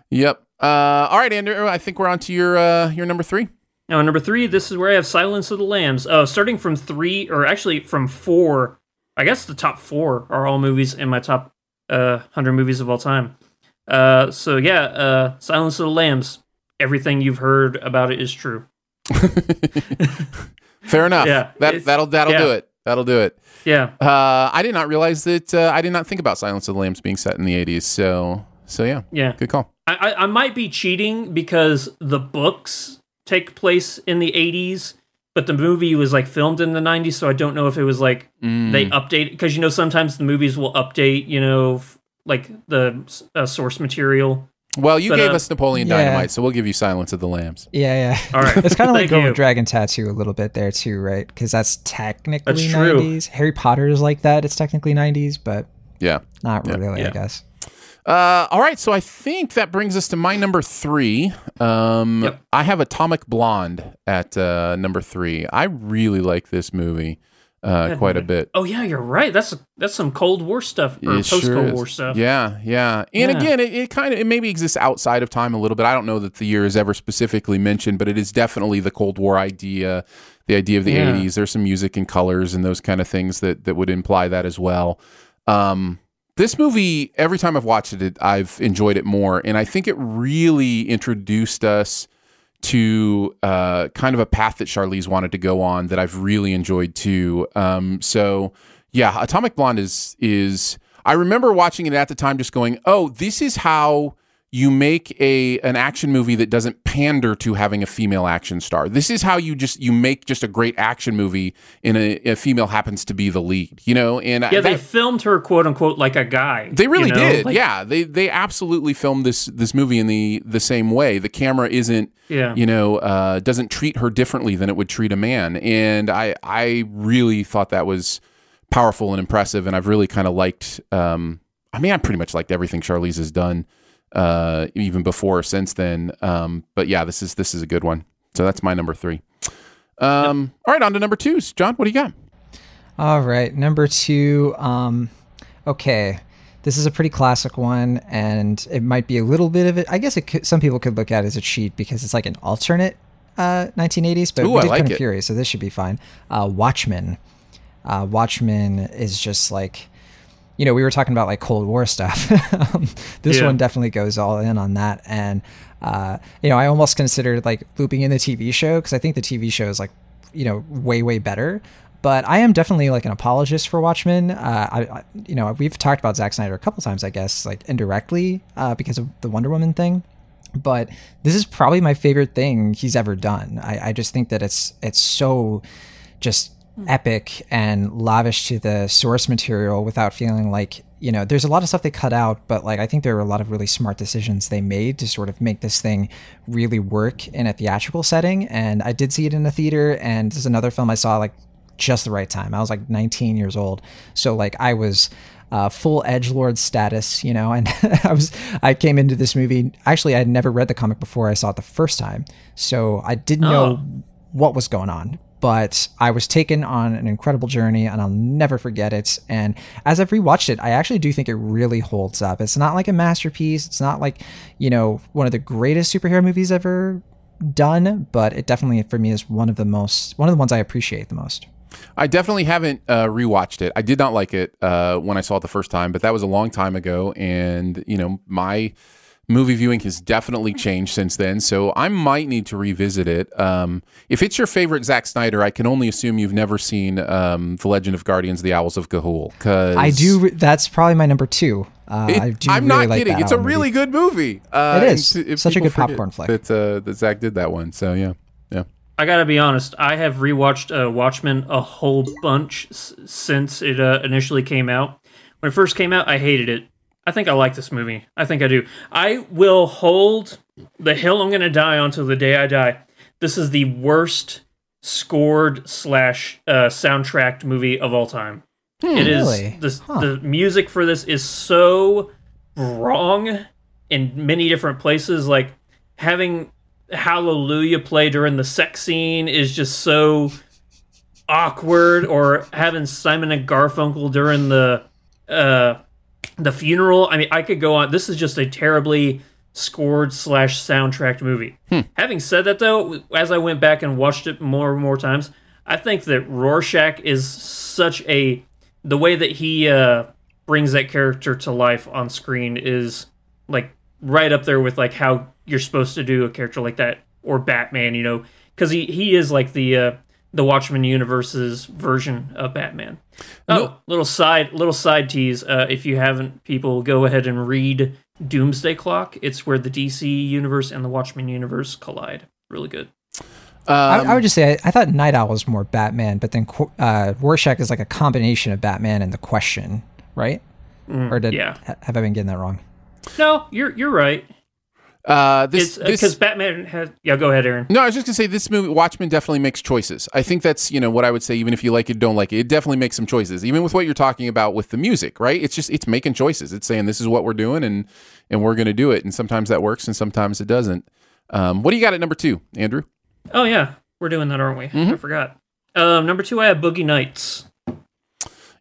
Yep. Uh, all right, Andrew. I think we're on to your uh, your number three. Now, number three, this is where I have Silence of the Lambs. Uh, starting from three, or actually from four. I guess the top four are all movies in my top uh, hundred movies of all time. Uh, so yeah, uh, Silence of the Lambs. Everything you've heard about it is true. Fair enough. Yeah, that that'll that'll yeah. do it. That'll do it. Yeah. Uh, I did not realize that. Uh, I did not think about Silence of the Lambs being set in the '80s. So so yeah. Yeah. Good call. I, I, I might be cheating because the books take place in the 80s, but the movie was like filmed in the 90s, so I don't know if it was like Mm. they update because you know sometimes the movies will update, you know, f- like the uh, source material. Well, you But, gave uh, us Napoleon Yeah. Dynamite, so we'll give you Silence of the Lambs. Yeah, yeah. All right. it's kind of like Thank going with Dragon Tattoo a little bit there too, right? Because that's technically That's true. 90s. Harry Potter is like that. It's technically 90s, but Yeah. not Yeah. really, I guess. Uh, all right, so I think that brings us to my number three. Um, Yep. I have Atomic Blonde at uh, number three. I really like this movie uh, quite a bit. Oh yeah, you're right. That's that's some Cold War stuff or It post Cold is. War stuff. Yeah, yeah. And Yeah. again, it, it kind of it maybe exists outside of time a little bit. I don't know that the year is ever specifically mentioned, but it is definitely the Cold War idea, the idea of the Yeah. 80s. There's some music and colors and those kind of things that that would imply that as well. Um, this movie, every time I've watched it, I've enjoyed it more, and I think it really introduced us to uh, kind of a path that Charlize wanted to go on that I've really enjoyed too. Um, so yeah, Atomic Blonde is is I remember watching it at the time, just going, "Oh, this is how." You make a an action movie that doesn't pander to having a female action star. This is how you just you make just a great action movie, and a, a female happens to be the lead. You know, and Yeah, they that- filmed her quote unquote like a guy. they really you know? did. Like- yeah, they they absolutely filmed this this movie in the the same way. The camera isn't Yeah. you know uh, doesn't treat her differently than it would treat a man, and I I really thought that was powerful and impressive, and I've really kind of liked. Um, I mean, I pretty much liked everything Charlize has done, uh, even before or since then. Um, but yeah, this is this is a good one. So that's my number three. Um, All right, on to number twos. John, what do you got? All right, number two. Um, okay, this is a pretty classic one, and it might be a little bit of it. I guess it could, some people could look at it as a cheat because it's like an alternate uh, 1980s, but Ooh, we did like come of Furious, so this should be fine. Uh, Watchmen. Uh, Watchmen is just like, you know, we were talking about like Cold War stuff. Um, this Yeah. one definitely goes all in on that, and uh, you know, I almost considered like looping in the TV show because I think the TV show is like, you know, way way better. But I am definitely like an apologist for Watchmen. Uh, I, I, you know, we've talked about Zack Snyder a couple times, I guess, like indirectly uh, because of the Wonder Woman thing but this is probably my favorite thing he's ever done. I, I just think that it's it's so just epic and lavish to the source material without feeling like you know there's a lot of stuff they cut out but like i think there were a lot of really smart decisions they made to sort of make this thing really work in a theatrical setting and i did see it in a theater and this is another film i saw like just the right time i was like 19 years old so like i was uh, full edge lord status, you know, and I was I came into this movie. Actually, I had never read the comic before I saw it the first time, so I didn't Oh. know what was going on. But I was taken on an incredible journey, and I'll never forget it. And as I've rewatched it, I actually do think it really holds up. It's not like a masterpiece. It's not like you know one of the greatest superhero movies ever done, but it definitely for me is one of the most one of the ones I appreciate the most. I definitely haven't uh, rewatched it. I did not like it uh, when I saw it the first time, but that was a long time ago, and you know my movie viewing has definitely changed since then. So I might need to revisit it. Um, if it's your favorite Zack Snyder, I can only assume you've never seen um, The Legend of Guardians: The Owls of Ga'Hoole. Because I do. re- That's probably my number two. Uh, I do I'm really not like kidding. It's a Owl movie. really good movie. Uh, It is. and if Such a good popcorn flick. That uh, that Zack did that one. So yeah, yeah. I gotta be honest. I have rewatched uh, Watchmen a whole bunch s- since it uh, initially came out. When it first came out, I hated it. I think I like this movie. I think I do. I will hold the hill I'm gonna die on till the day I die. This is the worst scored slash uh, soundtracked movie of all time. it is Really? the the music for this is so wrong in many different places. Like having Hallelujah play during the sex scene is just so awkward or having Simon and Garfunkel during the uh the funeral. I mean, I could go on. This is just a terribly scored slash soundtracked movie. Having said that, though, as I went back and watched it more and more times, I think that Rorschach is such a the way that he uh, brings that character to life on screen is like right up there with like how you're supposed to do a character like that or Batman. You know, because he he is like the uh, the Watchmen universe's version of Batman. Oh, little side little side tease. Uh, if you haven't, people go ahead and read Doomsday Clock. It's where the DC universe and the Watchmen universe collide. Really good. I, Um, I would just say I, I thought Nite Owl was more Batman, but then Qu- uh, Rorschach is like a combination of Batman and the Question, right? Mm, or did yeah. ha- have I been getting that wrong? No, you're you're right. Uh, this Because this Batman has. Yeah, go ahead, Aaron. No, I was just gonna say this movie, Watchmen, definitely makes choices. I think that's you know what I would say. Even if you like it, don't like it, it definitely makes some choices. Even with what you're talking about with the music, right? It's just it's making choices. It's saying this is what we're doing, and and we're gonna do it. And sometimes that works, and sometimes it doesn't. Um, what do you got at number two, Andrew? Oh yeah, we're doing that, aren't we? Mm-hmm. I forgot. Um, number two, I have Boogie Nights.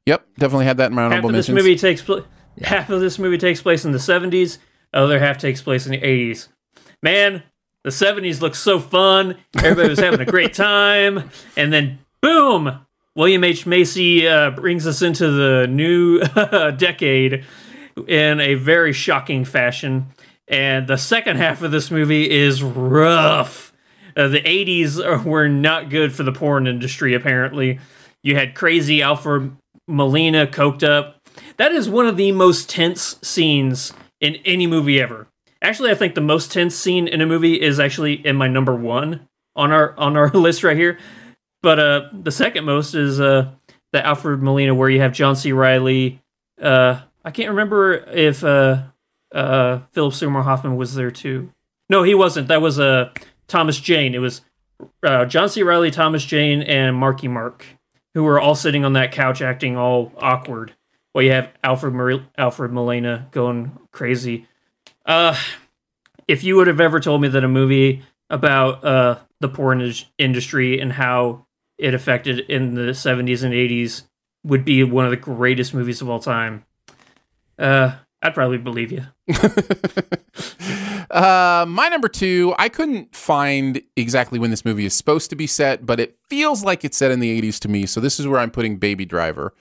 Yep, definitely had that in my half honorable of this movie takes place. Half of this movie takes place in the seventies. Other half takes place in the eighties. Man, the seventies looked so fun. Everybody was having a great time, and then boom, William H Macy uh, brings us into the new decade in a very shocking fashion. And the second half of this movie is rough. Uh, the 80s are, were not good for the porn industry, apparently. You had crazy Alfred Molina coked up. That is one of the most tense scenes in any movie ever. Actually, I think the most tense scene in a movie is actually in my number one on our on our list right here. But uh, the second most is uh, the Alfred Molina, where you have John C. Reilly. Uh, I can't remember if uh, uh, Philip Seymour Hoffman was there too. No, he wasn't. That was uh, Thomas Jane. It was uh, John C. Reilly, Thomas Jane, and Marky Mark, who were all sitting on that couch acting all awkward. Well, you have Alfred Mar- Alfred Molina going crazy. Uh, if you would have ever told me that a movie about uh, the porn industry and how it affected in the 70s and 80s would be one of the greatest movies of all time, uh, I'd probably believe you. Uh, my number two, I couldn't find exactly when this movie is supposed to be set, but it feels like it's set in the 80s to me. So this is where I'm putting Baby Driver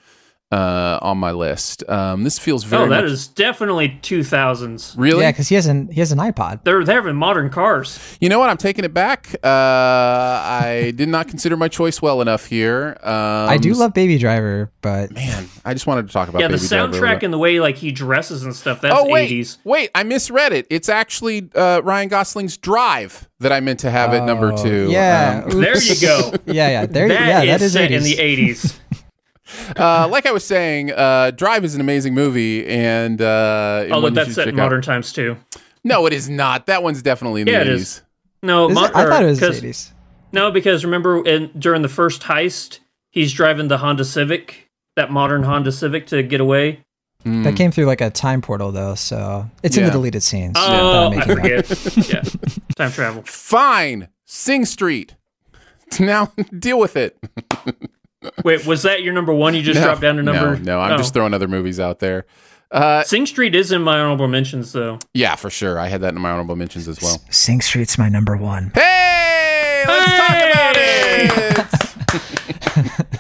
uh, on my list. Um, this feels very oh, that much- is definitely 2000s. Really? Yeah, because he has an he has an iPod. They're they're having modern cars. You know what? I'm taking it back. Uh, I did not consider my choice well enough here. Um, I do love Baby Driver, but man, I just wanted to talk about yeah, the Baby Driver a little soundtrack bit. and the way like he dresses and stuff. That's oh wait, 80s. wait! I misread it. It's actually uh, Ryan Gosling's Drive that I meant to have at number two. Oh, Yeah, Um, There you go. yeah, yeah, there, That yeah, that is is set 80s. in the 80s. uh, like I was saying, uh, Drive is an amazing movie, and uh, Although that's set in check out. modern times too. No, it is not. That one's definitely in the Yeah, it 80s. No, mo- it? I thought it or- was 'cause- 80s. No, because remember in, during the first heist, he's driving the Honda Civic, that modern Honda Civic, to get away. Hmm. That came through like a time portal though, so it's in the deleted scenes. Oh, that I'm I forget. yeah, time travel. Fine, Sing Street. Now deal with it. Wait, was that your number one? You just No, dropped down to number? No, no, I'm Oh. just throwing other movies out there. Uh, Sing Street is in my honorable mentions, though. yeah, for sure. I had that in my honorable mentions as well. Sing Street's my number one. Hey, let's talk about it.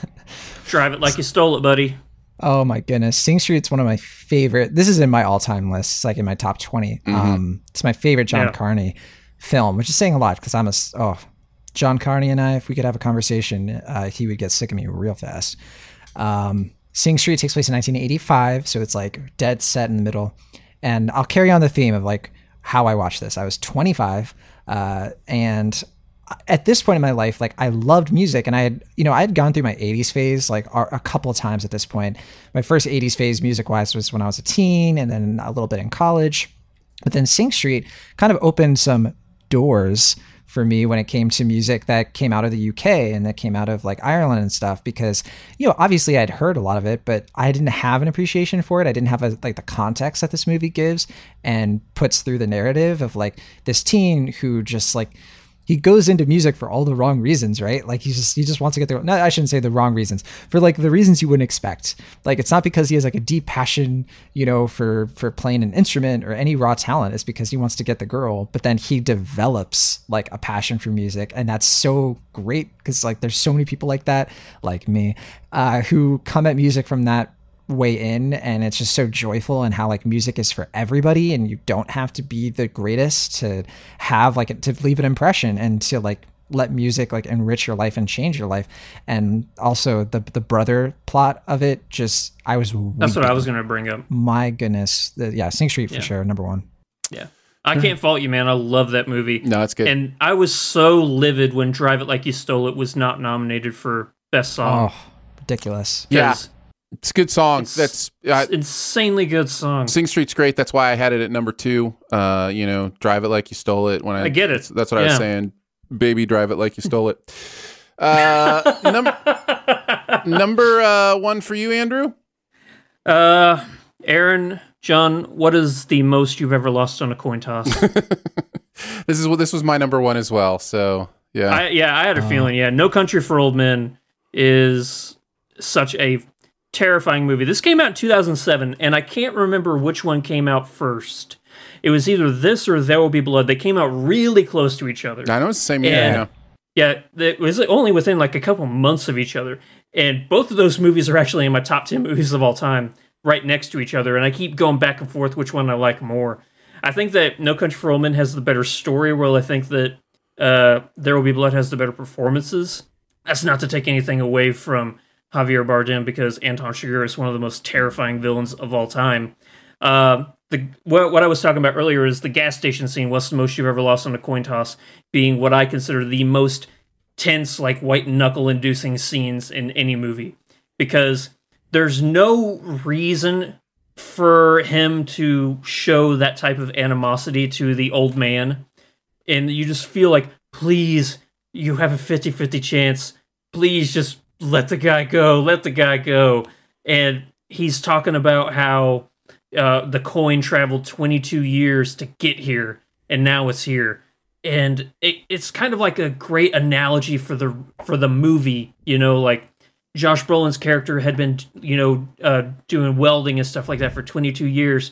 Drive it like you stole it, buddy. Oh my goodness, Sing Street's one of my favorite. This is in my all-time list. It's like in my top 20 Um, it's my favorite John Yeah. Carney film, which is saying a lot because I'm a oh, John Carney and I. If we could have a conversation, uh, he would get sick of me real fast. Um, Sing Street takes place in 1985, so it's like dead set in the middle. And I'll carry on the theme of like how I watched this. I was 25, uh, and at this point in my life, like I loved music, and I had, you know, I had gone through my '80s phase like a couple of times at this point. My first '80s phase, music-wise, was when I was a teen, and then a little bit in college. But then Sing Street kind of opened some doors for me when it came to music that came out of the UK and that came out of like Ireland and stuff because you know obviously I'd heard a lot of it but I didn't have an appreciation for it. I didn't have a, like the context that this movie gives and puts through the narrative of like this teen who just like he goes into music for all the wrong reasons, right? Like he just he just wants to get the no, I shouldn't say the wrong reasons. For like the reasons you wouldn't expect. Like it's not because he has like a deep passion, you know, for for playing an instrument or any raw talent. It's because he wants to get the girl, but then he develops like a passion for music and that's so great because like there's so many people like that, like me, uh, who come at music from that way in and it's just so joyful and how like music is for everybody and you don't have to be the greatest to have like to leave an impression and to like let music like enrich your life and change your life and also the the brother plot of it just i was That's what I was going to bring up. my goodness the, yeah sing street for Yeah. sure number one Yeah. I can't fault you, man. I love that movie. No, it's good. And I was so livid when Drive It Like You Stole It was not nominated for Best Song. oh ridiculous Yeah. It's a good song. That's uh, insanely good song. Sing Street's great. That's why I had it at number two. Uh, you know, drive it like you stole it. When I, I get it. That's, what I was saying. Baby, drive it like you stole it. Uh, num- number uh, one for you, Andrew. Uh, Aaron, John, what is the most you've ever lost on a coin toss? This is what this was my number one as well. So yeah, I, yeah, I had a feeling. Yeah, No Country for Old Men is such a terrifying movie. This came out in 2007, and I can't remember which one came out first. It was either this or There Will Be Blood. They came out really close to each other. I know it's the same year. And- yeah. Yeah, it was only within like a couple months of each other. And both of those movies are actually in my top 10 movies of all time, right next to each other. And I keep going back and forth which one I like more. I think that No Country for Old Men has the better story, while I think that uh, There Will Be Blood has the better performances. That's not to take anything away from Javier Bardem because Anton Chigurh is one of the most terrifying villains of all time. Uh, the what, what I was talking about earlier is the gas station scene. What's the most you've ever lost on a coin toss? Being what I consider the most tense, like white knuckle inducing scenes in any movie, because there's no reason for him to show that type of animosity to the old man, and you just feel like, please, you have a 50-50 chance. Please just let the guy go. Let the guy go. And he's talking about how uh, the coin traveled 22 years to get here, and now it's here. And it, it's kind of like a great analogy for the for the movie, you know, like Josh Brolin's character had been, you know, uh, doing welding and stuff like that for 22 years,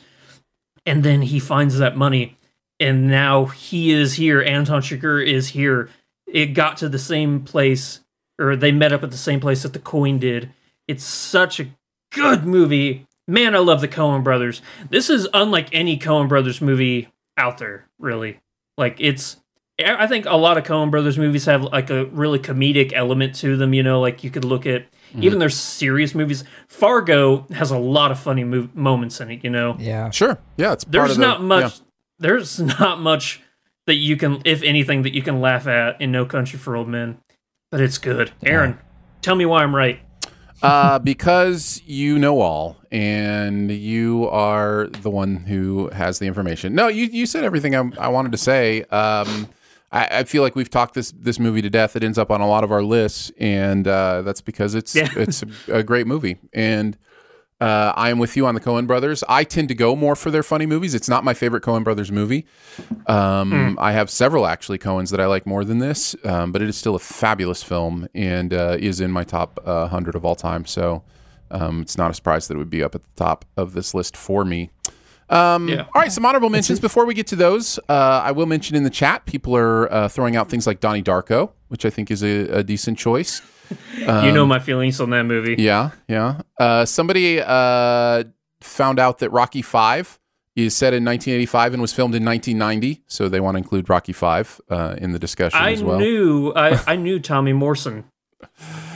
and then he finds that money, and now he is here. Anton Chigurh is here. It got to the same place, or they met up at the same place that the coin did. It's such a good movie. Man, I love the Coen brothers. This is unlike any Coen brothers movie out there, really. Like it's I think a lot of Coen brothers movies have like a really comedic element to them, you know, like you could look at even mm-hmm. their serious movies. Fargo has a lot of funny mo- moments in it, you know. yeah Sure. Yeah, it's part There's of the- not much yeah. there's not much that you can if anything that you can laugh at in No Country for Old Men. But it's good. Aaron, tell me why I'm right. uh, because you know all, and you are the one who has the information. No, you you said everything I, I wanted to say. Um, I, I feel like we've talked this this movie to death. It ends up on a lot of our lists, and uh, that's because it's Yeah. it's a, a great movie. And uh, I am with you on the Coen Brothers. I tend to go more for their funny movies. It's not my favorite Coen Brothers movie. Um, I have several actually Coens that I like more than this, um, but it is still a fabulous film and uh, is in my top uh, hundred of all time. So um, it's not a surprise that it would be up at the top of this list for me. Um, Yeah. All right, some honorable mentions. Before we get to those, uh, I will mention in the chat people are uh, throwing out things like Donnie Darko, which I think is a, a decent choice. You Um, know my feelings on that movie. Yeah, yeah. Uh, somebody uh, found out that Rocky Five is set in 1985 and was filmed in 1990, so they want to include Rocky Five uh, in the discussion I as well. knew I, I knew Tommy Morrison,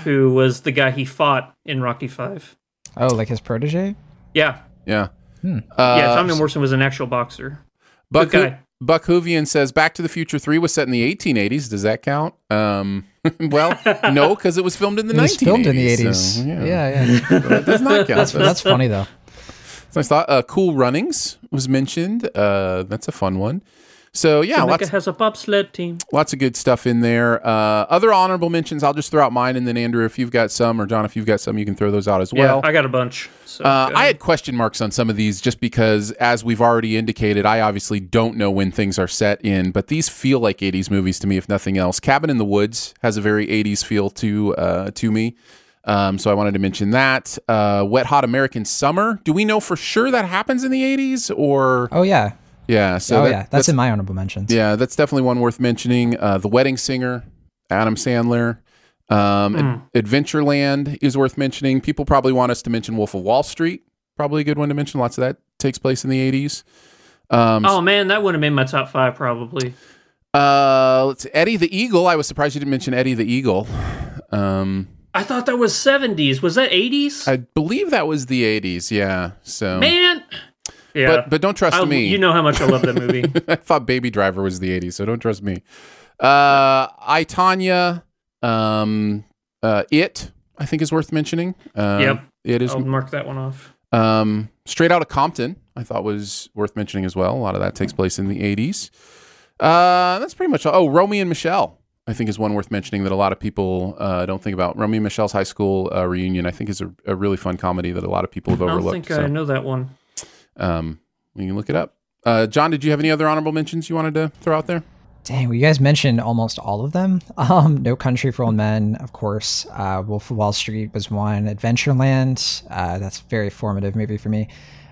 who was the guy he fought in Rocky Five. oh like his protege Yeah, yeah. Hmm. Uh, yeah. Tommy Morrison was an actual boxer. Buck, Good guy. Buck Hoovian says Back to the Future 3 was set in the 1880s. Does that count? Um, well, no, because it was filmed in the it was 1980s. filmed in the 80s so, yeah yeah. yeah, So does not count. that's that's funny though So I thought uh, Cool Runnings was mentioned. Uh, that's a fun one. So yeah, Jamaica lots, has a bobsled team. lots of good stuff in there. Uh, other honorable mentions, I'll just throw out mine, and then Andrew, if you've got some, or John, if you've got some, you can throw those out as well. yeah, I got a bunch. So Uh, I had question marks on some of these just because, as we've already indicated, I obviously don't know when things are set in, but these feel like 80s movies to me, if nothing else. Cabin in the Woods has a very 80s feel to uh, to me. Um, so I wanted to mention that. Uh, Wet Hot American Summer. Do we know for sure that happens in the 80s or? Oh yeah. Yeah. So oh that- yeah, that's, in my honorable mentions. yeah, that's definitely one worth mentioning. Uh, the Wedding Singer, Adam Sandler. Um, Ad- Adventureland is worth mentioning. People probably want us to mention Wolf of Wall Street. Probably a good one to mention. Lots of that takes place in the 80s. Um, oh man, that would have made my top five probably. uh, let's Eddie the Eagle. I was surprised you didn't mention Eddie the Eagle. Um, I thought that was seventies. Was that eighties? I believe that was the 80s. Yeah. So, Man. Yeah. but but don't trust I- me. You know how much I love that movie. I thought Baby Driver was the 80s, so don't trust me. Uh, I Tonya, um, uh, It, I think is worth mentioning. Um, Yep. It is. I'll mark that one off. Um, Straight Out of Compton, I thought was worth mentioning as well. A lot of that takes place in the 80s. Uh, that's pretty much all. Oh, Romy and Michele, I think is one worth mentioning that a lot of people uh, don't think about. Romy and Michele's high school uh, reunion, I think, is a, a really fun comedy that a lot of people have I don't overlooked. think I know that one. Um, we can look it up. Uh, John, did you have any other honorable mentions you wanted to throw out there? Dang, well, you guys mentioned almost all of them. Um, no Country for Old Men, of course. Uh, Wolf of Wall Street was one. Adventureland, uh, that's a very formative movie for me.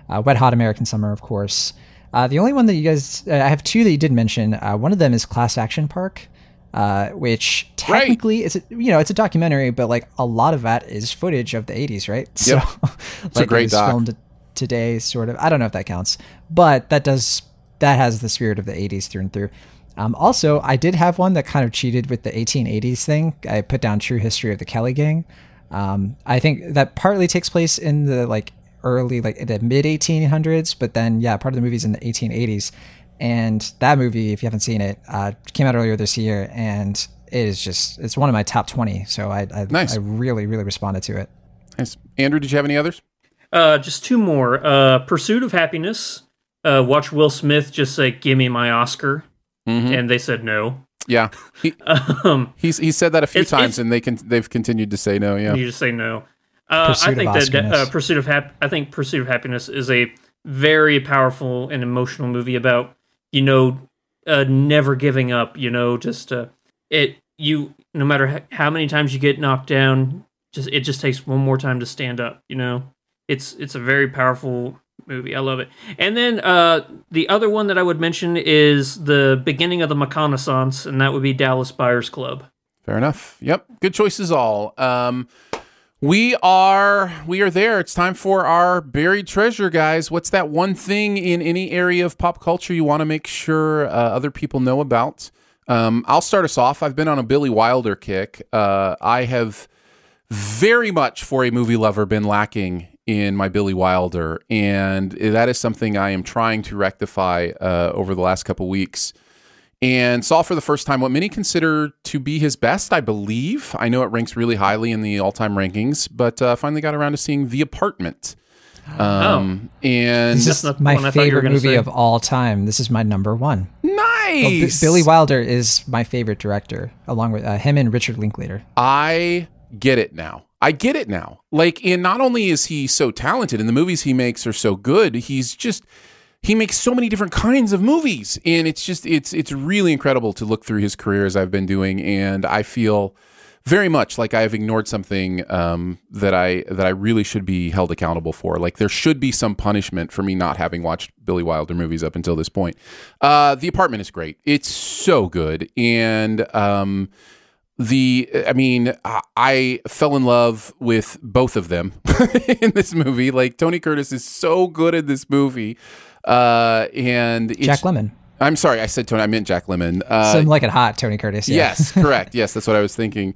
Uh, Wet Hot American Summer, of course. Uh, the only one that you guys, uh, I have two that you did mention. Uh, one of them is Class Action Park, uh, which technically is, a, you know, it's a documentary, but like a lot of that is footage of the 80s, right? Yep. So, It's a great it was doc. filmed today, sort of. I don't know if that counts, but that does that has the spirit of the 80s through and through. Um, also, I did have one that kind of cheated with the 1880s thing. I put down True History of the Kelly Gang. Um, I think that partly takes place in the like early, like the mid 1800s, but then yeah, part of the movie's in the 1880s. And that movie, if you haven't seen it, uh, came out earlier this year, and it is just it's one of my top 20. So I I, Nice. I really really responded to it. Nice. Andrew, did you have any others? Uh, just two more. Uh, Pursuit of Happiness. Uh, watch Will Smith just say, "Give me my Oscar," and they said no. Yeah, he, Um, he's he said that a few It's- times, it's- and they can they've continued to say no. Yeah, You just say no. Uh, I think that uh, Pursuit of Hap- I think Pursuit of Happiness is a very powerful and emotional movie about you know uh, never giving up. You know, just uh, it you no matter how many times you get knocked down, just it just takes one more time to stand up. You know, it's it's a very powerful movie. I love it. And then uh, the other one that I would mention is the beginning of the McConaissance, and that would be Dallas Buyers Club. Fair enough. Yep. Good choices all. Um we are we are there. It's time for our buried treasure, guys. What's that one thing in any area of pop culture you want to make sure uh, other people know about? Um, I'll start us off. I've been on a Billy Wilder kick. Uh, I have very much for a movie lover been lacking in my Billy Wilder, and that is something I am trying to rectify uh, over the last couple weeks and saw for the first time what many consider to be his best, I believe. I know it ranks really highly in the all time rankings, but uh, finally got around to seeing The Apartment. Um, and This is the my one I thought you were favorite movie say. of all time. This is my number one. Well, B- nice. Billy Wilder is my favorite director, along with uh, him and Richard Linklater. I get it now. I get it now. Like, and not only is he so talented, and the movies he makes are so good, he's just he makes so many different kinds of movies, and it's just it's it's really incredible to look through his career as I've been doing, and I feel very much like I have ignored something um, that I that I really should be held accountable for. Like there should be some punishment for me not having watched Billy Wilder movies up until this point. Uh, the apartment is great. It's so good, and um, the I mean I- fell in love with both of them in this movie. Like Tony Curtis is so good in this movie, uh, and Jack Lemmon. I'm sorry, I said Tony. I meant Jack Lemmon. Uh, Some like it hot, Tony Curtis. Yeah. Yes, correct. Yes, that's what I was thinking.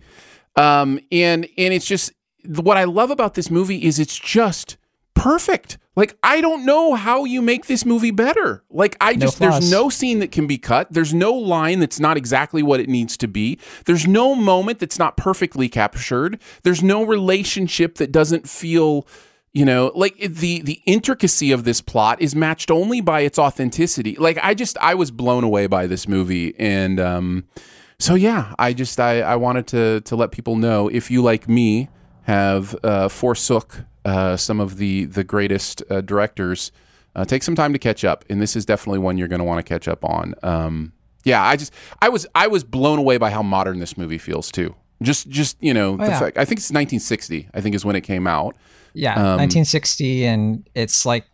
Um, and and it's just what I love about this movie is it's just perfect. Like I don't know how you make this movie better. Like I No just flaws. there's no scene that can be cut. There's no line that's not exactly what it needs to be. There's no moment that's not perfectly captured. There's no relationship that doesn't feel you know like the the intricacy of this plot is matched only by its authenticity like i just i was blown away by this movie and um so yeah i just i i wanted to to let people know if you like me have uh forsook uh some of the the greatest uh, directors uh, take some time to catch up and this is definitely one you're going to want to catch up on um yeah i just i was i was blown away by how modern this movie feels too just just you know the yeah. fact i think it's 1960 i think is when it came out Yeah, Um, 1960, and it's like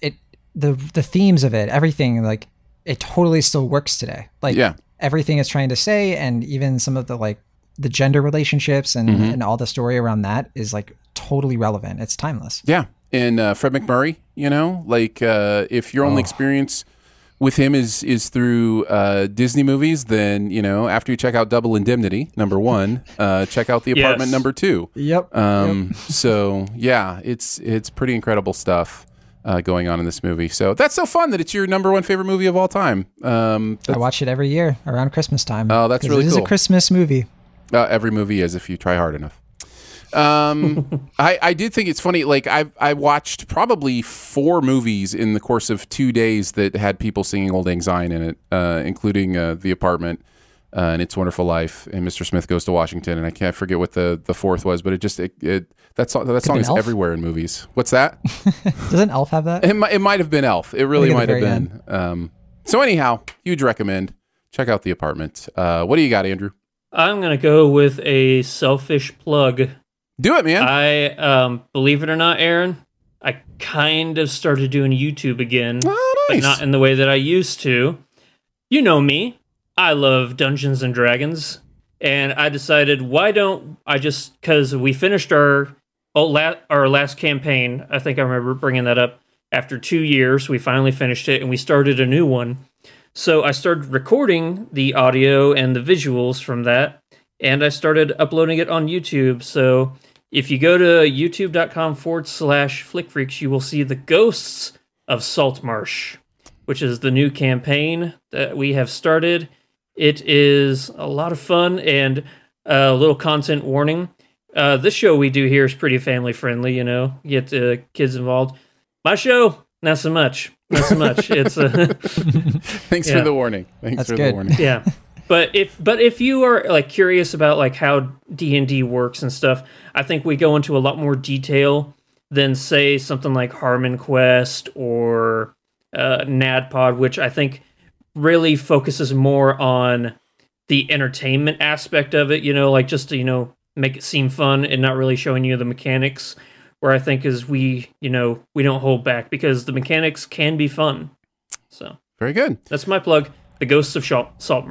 it the the themes of it, everything like it totally still works today. Like Yeah. everything it's trying to say, and even some of the like the gender relationships and Mhm. and all the story around that is like totally relevant. It's timeless. Yeah, and uh, Fred MacMurray, you know, like uh, if your only Oh. experience with him is is through uh, Disney movies, then you know after you check out Double Indemnity number one, uh, check out The Apartment Yes. number two. Yep. Um, So yeah, it's it's pretty incredible stuff. Uh, going on in this movie, so that's so fun that it's your number one favorite movie of all time. Um, I watch it every year around Christmas time. Oh, that's really It is cool. a Christmas movie. Uh, every movie is if you try hard enough. Um, I, I did think it's funny. Like I I watched probably four movies in the course of two days that had people singing "Auld Lang Syne" in it, uh, including uh, "The Apartment" uh, and "It's Wonderful Life" and "Mr. Smith Goes to Washington." And I can't forget what the, the fourth was, but it just it, it that song that song is Elf? everywhere in movies. What's that? Doesn't Elf have that? It might, it might have been Elf. It really might have very been. Um, so anyhow, huge recommend. Check out the apartment. Uh, what do you got, Andrew? I'm gonna go with a selfish plug. Do it, man. I um, believe it or not, Aaron, I kind of started doing YouTube again, Oh, but not in the way that I used to. You know me. I love Dungeons and Dragons, and I decided why don't I just because we finished our oh, la- our last campaign. I think I remember bringing that up. After two years, we finally finished it, and we started a new one. So I started recording the audio and the visuals from that, and I started uploading it on YouTube. So if you go to youtube.com forward slash flickfreaks, you will see the ghosts of Saltmarsh, which is the new campaign that we have started. It is a lot of fun and a little content warning. Uh, this show we do here is pretty family friendly, you know, get uh, kids involved. My show, not so much. Not so much. It's uh, Thanks Yeah. for the warning. Thanks That's for good. the warning. yeah but if but if you are like curious about like how d&d works and stuff i think we go into a lot more detail than say something like HarmonQuest or uh, NADDPOD which i think really focuses more on the entertainment aspect of it you know like just to you know make it seem fun and not really showing you the mechanics where i think is we you know we don't hold back because the mechanics can be fun. So Very good. that's my plug. The ghosts of Salt, salt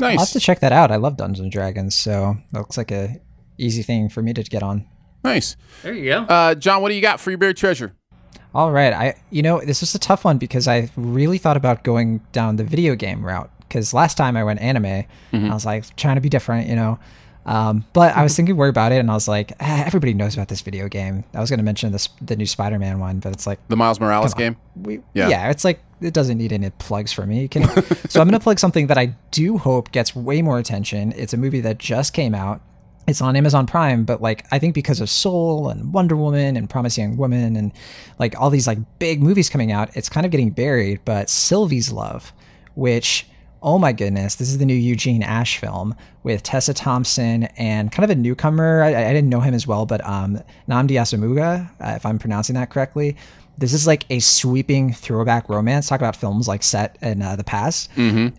marsh I'll have to check that out. I love Dungeons and Dragons, so that looks like a easy thing for me to get on. Nice. there you go Uh, Jon, what do you got for your buried treasure? All right, I you know this was a tough one because I really thought about going down the video game route because last time I went anime, I was like trying to be different, you know. Um, but I was thinking more about it, and I was like, ah, everybody knows about this video game. I was going to mention this the new Spider-Man one, but it's like The Miles Morales game? we, Yeah. yeah. it's like it doesn't need any plugs for me. Can, so I'm going to plug something that I do hope gets way more attention. It's a movie that just came out. It's on Amazon Prime, but like I think because of Soul and Wonder Woman and Promise Young Woman and like all these like big movies coming out, it's kind of getting buried. But Sylvie's Love, which oh my goodness, this is the new Eugene Ashe film with Tessa Thompson and kind of a newcomer. I, I didn't know him as well, but um, Nnamdi Asomugha, uh, if I'm pronouncing that correctly. This is like a sweeping throwback romance. Talk about films like set in uh, the past.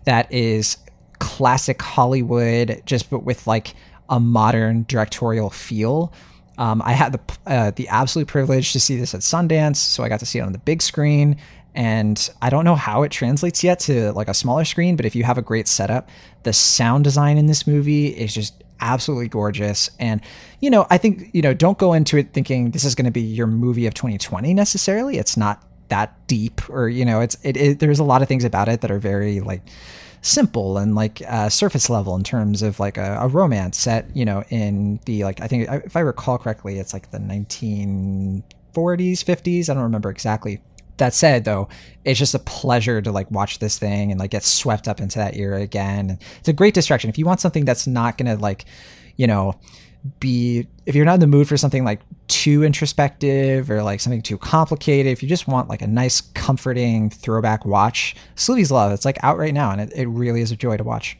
that is classic Hollywood, just but with like a modern directorial feel. Um, I had the uh, the absolute privilege to see this at Sundance, so I got to see it on the big screen. And I don't know how it translates yet to like a smaller screen, but if you have a great setup, the sound design in this movie is just absolutely gorgeous. And you know, I think you know, don't go into it thinking this is going to be your movie of 2020 necessarily. It's not that deep, or you know, it's it, it. There's a lot of things about it that are very like simple and like uh, surface level in terms of like a, a romance set, you know, in the like I think if I recall correctly, it's like the 1940s, 50s. I don't remember exactly. That said, though, it's just a pleasure to like watch this thing and like get swept up into that era again. It's a great distraction if you want something that's not gonna like, you know, be if you're not in the mood for something like too introspective or like something too complicated, if you just want like a nice, comforting throwback watch, Sylvie's Love. It's like out right now, and it, it really is a joy to watch.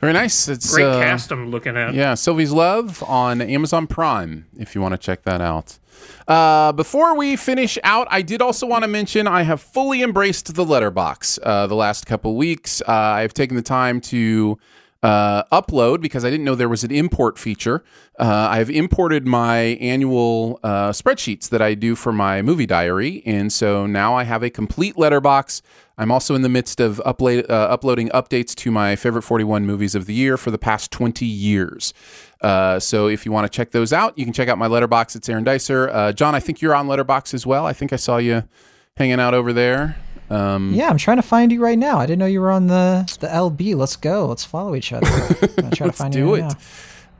Very nice. It's Great uh, cast I'm looking at. Yeah, Sylvie's Love on Amazon Prime if you want to check that out. Uh, before we finish out, I did also want to mention I have fully embraced the Letterboxd uh, the last couple weeks. Uh, I've taken the time to uh, upload because I didn't know there was an import feature. Uh, I've imported my annual uh, spreadsheets that I do for my movie diary, and so now I have a complete Letterboxd. I'm also in the midst of upla- uploading updates to my favorite 41 movies of the year for the past 20 years. Uh, so if you want to check those out, you can check out my Letterboxd. It's Aaron Dicer. Uh, Jon, I think you're on Letterboxd as well. I think I saw you hanging out over there. Um, Yeah, I'm trying to find you right now. I didn't know you were on the the LB. Let's go. Let's follow each other. I'm gonna try to Let's find do you right it. now.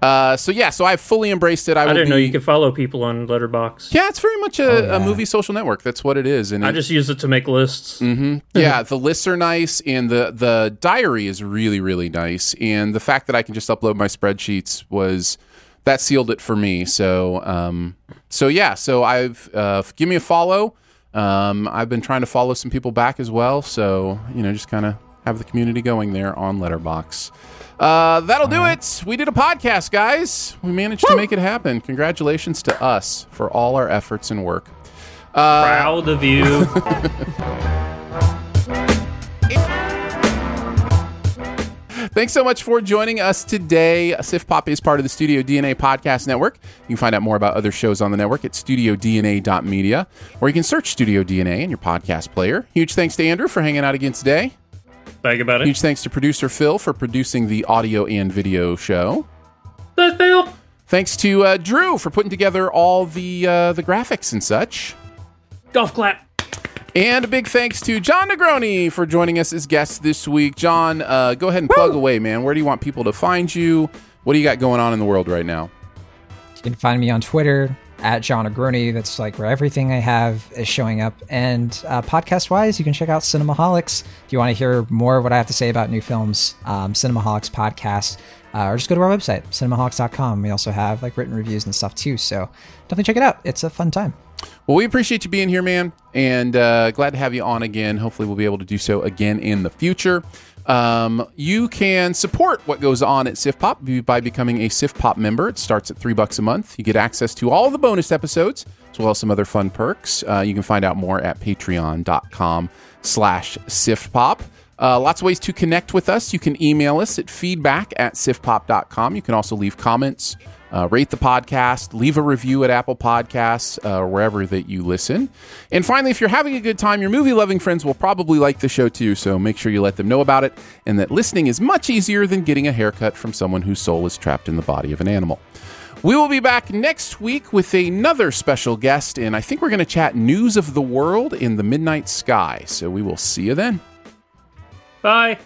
Uh, so yeah, so I've fully embraced it. I, I didn't know you could follow people on Letterboxd. Yeah, it's very much a, Oh, yeah. a movie social network. That's what it is. And I it- just use it to make lists. hmm Yeah, the lists are nice, and the the diary is really really nice. And the fact that I can just upload my spreadsheets was that sealed it for me. So um, so yeah, so I've uh, give me a follow. Um, I've been trying to follow some people back as well. So you know, just kind of have the community going there on Letterboxd. Uh, that'll do it. We did a podcast, guys. We managed to make it happen. Congratulations to us for all our efforts and work. Uh, Proud of you. Thanks so much for joining us today. SiftPop is part of the Studio DNA Podcast Network. You can find out more about other shows on the network at studiodna.media, or you can search Studio DNA in your podcast player. Huge thanks to Andrew for hanging out again today. Bag about it. Huge thanks to producer Phil for producing the audio and video show. That's Phil. Thanks to uh, Drew for putting together all the uh, the graphics and such. Golf clap. And a big thanks to Jon Negroni for joining us as guest this week. Jon, uh, go ahead and plug away, man. Where do you want people to find you? What do you got going on in the world right now? You can find me on Twitter at Jon Negroni. That's like where everything I have is showing up. And uh, podcast wise, you can check out Cinemaholics if you want to hear more of what I have to say about new films. Um, Cinemaholics podcast, uh, or just go to our website, cinemaholics.com. We also have like written reviews and stuff too. So definitely check it out. It's a fun time. Well, we appreciate you being here, man, and uh, glad to have you on again. Hopefully, we'll be able to do so again in the future. Um, you can support what goes on at SiftPop by becoming a SiftPop member. It starts at three bucks a month. You get access to all the bonus episodes as well as some other fun perks. Uh, you can find out more at patreon.com slash siftpop. Uh, lots of ways to connect with us. You can email us at feedback at siftpop.com. You can also leave comments, uh, rate the podcast, leave a review at Apple Podcasts, uh, wherever that you listen. And finally, if you're having a good time, your movie loving friends will probably like the show too. So make sure you let them know about it and that listening is much easier than getting a haircut from someone whose soul is trapped in the body of an animal. We will be back next week with another special guest, and I think we're going to chat news of the world in the midnight sky. So we will see you then. Bye.